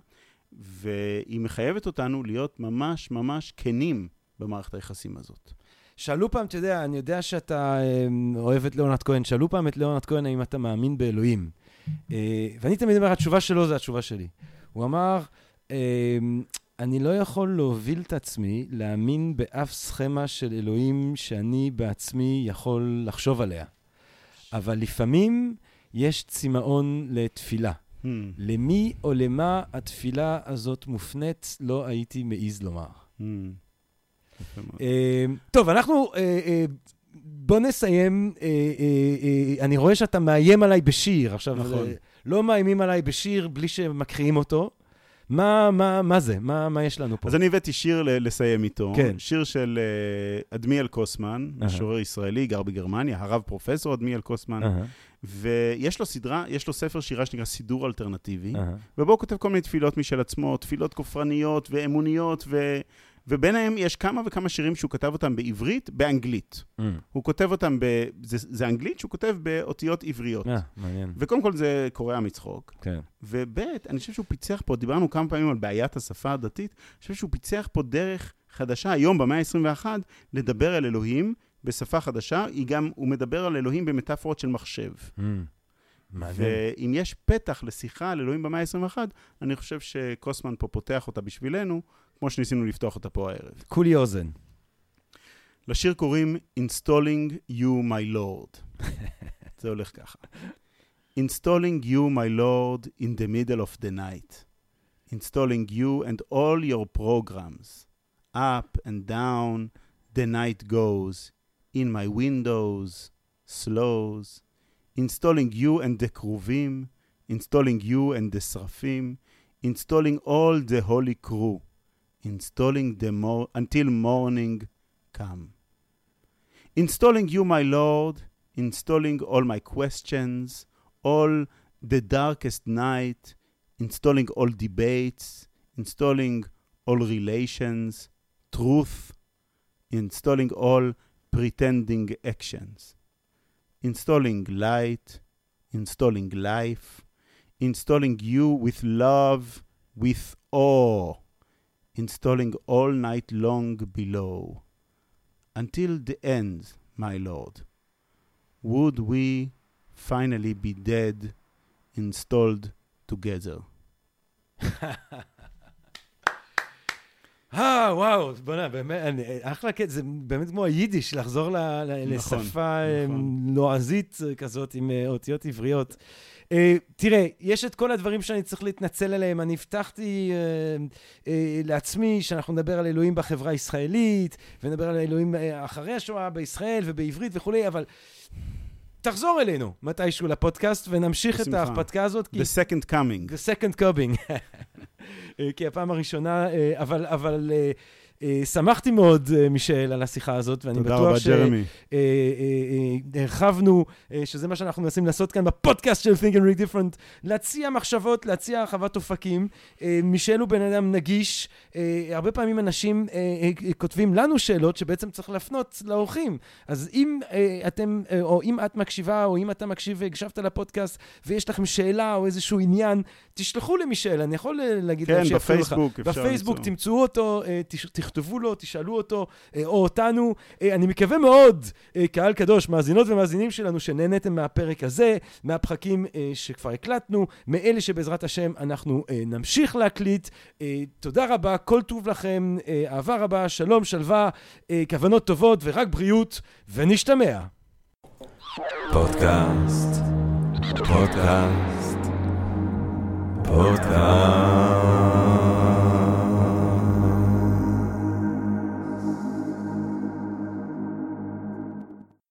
[SPEAKER 3] והיא מחייבת אותנו להיות ממש ממש כנים במערכת היחסים הזאת.
[SPEAKER 2] שאלו פעם, אתה יודע, אני יודע שאתה אה, אוהב את ליאונרד כהן, שאלו פעם את ליאונרד כהן האם אתה מאמין באלוהים. אה, ואני תמיד אומר, התשובה שלו זה התשובה שלי. הוא אמר, אה, אני לא יכול להוביל את עצמי להאמין באף סכמה של אלוהים שאני בעצמי יכול לחשוב עליה. אבל לפעמים יש צמאון לתפילה.
[SPEAKER 3] Hmm.
[SPEAKER 2] למי או למה התפילה הזאת מופנית, לא הייתי מעז לומר.
[SPEAKER 3] Hmm.
[SPEAKER 2] אה, טוב, אנחנו... אה, אה, בוא נסיים. אני רואה שאתה מאיים עליי בשיר. עכשיו,
[SPEAKER 3] נכון.
[SPEAKER 2] לא מאיימים עליי בשיר בלי שמקריאים אותו. מה, מה, מה זה? מה, מה יש לנו פה?
[SPEAKER 3] אז אני הבאתי שיר ל- לסיים איתו.
[SPEAKER 2] כן.
[SPEAKER 3] שיר של אה, אדמיאל קוסמן,
[SPEAKER 2] אהה.
[SPEAKER 3] משורר ישראלי, גר בגרמניה, הרב פרופסור אדמיאל קוסמן,
[SPEAKER 2] אהה,
[SPEAKER 3] ויש לו סדרה, יש לו ספר שירה שנקרא סידור אלטרנטיבי,
[SPEAKER 2] אהה.
[SPEAKER 3] ובו הוא כותב כל מיני תפילות משל עצמו, תפילות כופרניות ואמוניות, ו... וביניהם יש כמה וכמה שירים שהוא כתב אותם בעברית, באנגלית.
[SPEAKER 2] Mm.
[SPEAKER 3] הוא כותב אותם, ב... זה, זה אנגלית שהוא כותב באותיות עבריות.
[SPEAKER 2] אה, מעניין.
[SPEAKER 3] וקודם כל זה קורע מצחוק.
[SPEAKER 2] כן.
[SPEAKER 3] וב', אני חושב שהוא פיצח פה, דיברנו כמה פעמים על בעיית השפה הדתית, אני חושב שהוא פיצח פה דרך חדשה היום, במאה ה-21, לדבר על אלוהים בשפה חדשה. היא גם, הוא מדבר על אלוהים במטאפורות של מחשב.
[SPEAKER 2] Mm. מעניין.
[SPEAKER 3] ואם יש פתח לשיחה על אלוהים במאה ה-21, אני חושב שקוסמן פה פותח אותה בשבילנו, כמו שניסינו לפתוח אותה פה הערב.
[SPEAKER 2] כולי אוזן.
[SPEAKER 3] לשיר קוראים Installing You My Lord. זה הולך ככה. Installing you, my Lord, in the middle of the night. Installing you and all your programs. Up and down, the night goes. In my windows, slows. Installing you and the kruvim. Installing you and the srafim. Installing all the holy crew. Installing the mor- until morning come. Installing you, my Lord, installing all my questions, all the darkest night, installing all debates, installing all relations, truth, installing all pretending actions, installing light, installing life, installing you with love, with awe, installing all night long below until the end, my Lord. Would we finally be dead, installed together?
[SPEAKER 2] אה, וואו, בוא'נה, באמת, אני- אחלה קטע, זה באמת כמו היידיש, לחזור ל- ל-
[SPEAKER 3] נכון,
[SPEAKER 2] לשפה
[SPEAKER 3] נכון.
[SPEAKER 2] לועזית אה, כזאת עם אה, אותיות עבריות. אה, תראה, יש את כל הדברים שאני צריך להתנצל עליהם. אני הבטחתי אה, אה, לעצמי שאנחנו נדבר על אלוהים בחברה הישראלית, ונדבר על אלוהים אחרי השואה בישראל ובעברית וכולי, אבל תחזור אלינו מתישהו לפודקאסט, ונמשיך את
[SPEAKER 3] בשמחה.
[SPEAKER 2] ההרפתקה הזאת. כי-
[SPEAKER 3] The second coming.
[SPEAKER 2] The second coming. כי הפעם הראשונה, אבל, אבל שמחתי מאוד, אה, מישל, על השיחה הזאת, ואני
[SPEAKER 3] תודה
[SPEAKER 2] בטוח
[SPEAKER 3] רבה, ג'רמי.
[SPEAKER 2] שהרחבנו, אה, שזה מה שאנחנו מנסים לעשות כאן בפודקאסט של Think and Read Different, להציע מחשבות, להציע הרחבת אופקים. אה, מישל הוא בן אדם נגיש. אה, הרבה פעמים אנשים אה, אה, כותבים לנו שאלות שבעצם צריך להפנות לאורחים. אז אם אה, אתם, אה, או אם את מקשיבה, או אם אתה מקשיב והקשבת לפודקאסט, ויש לכם שאלה או איזשהו עניין, תשלחו למישל, אני יכול אה, להגיד
[SPEAKER 3] כן,
[SPEAKER 2] שיפנו לך.
[SPEAKER 3] בפייסבוק אפשר
[SPEAKER 2] בפייסבוק
[SPEAKER 3] למצוא.
[SPEAKER 2] תמצאו אותו, אה, תכתבו לו, תשאלו אותו, אה, או אותנו. אני מקווה מאוד, קהל קדוש, מאזינות ומאזינים שלנו, שנהניתם מהפרק הזה, מהפחקים שכבר הקלטנו, מאלה שבעזרת השם אנחנו נמשיך להקליט. תודה רבה, כל טוב לכם, אה, אהבה רבה, שלום, שלווה, כוונות טובות ורק בריאות, ונשתמע. פודקאסט, פודקאסט, פודקאסט.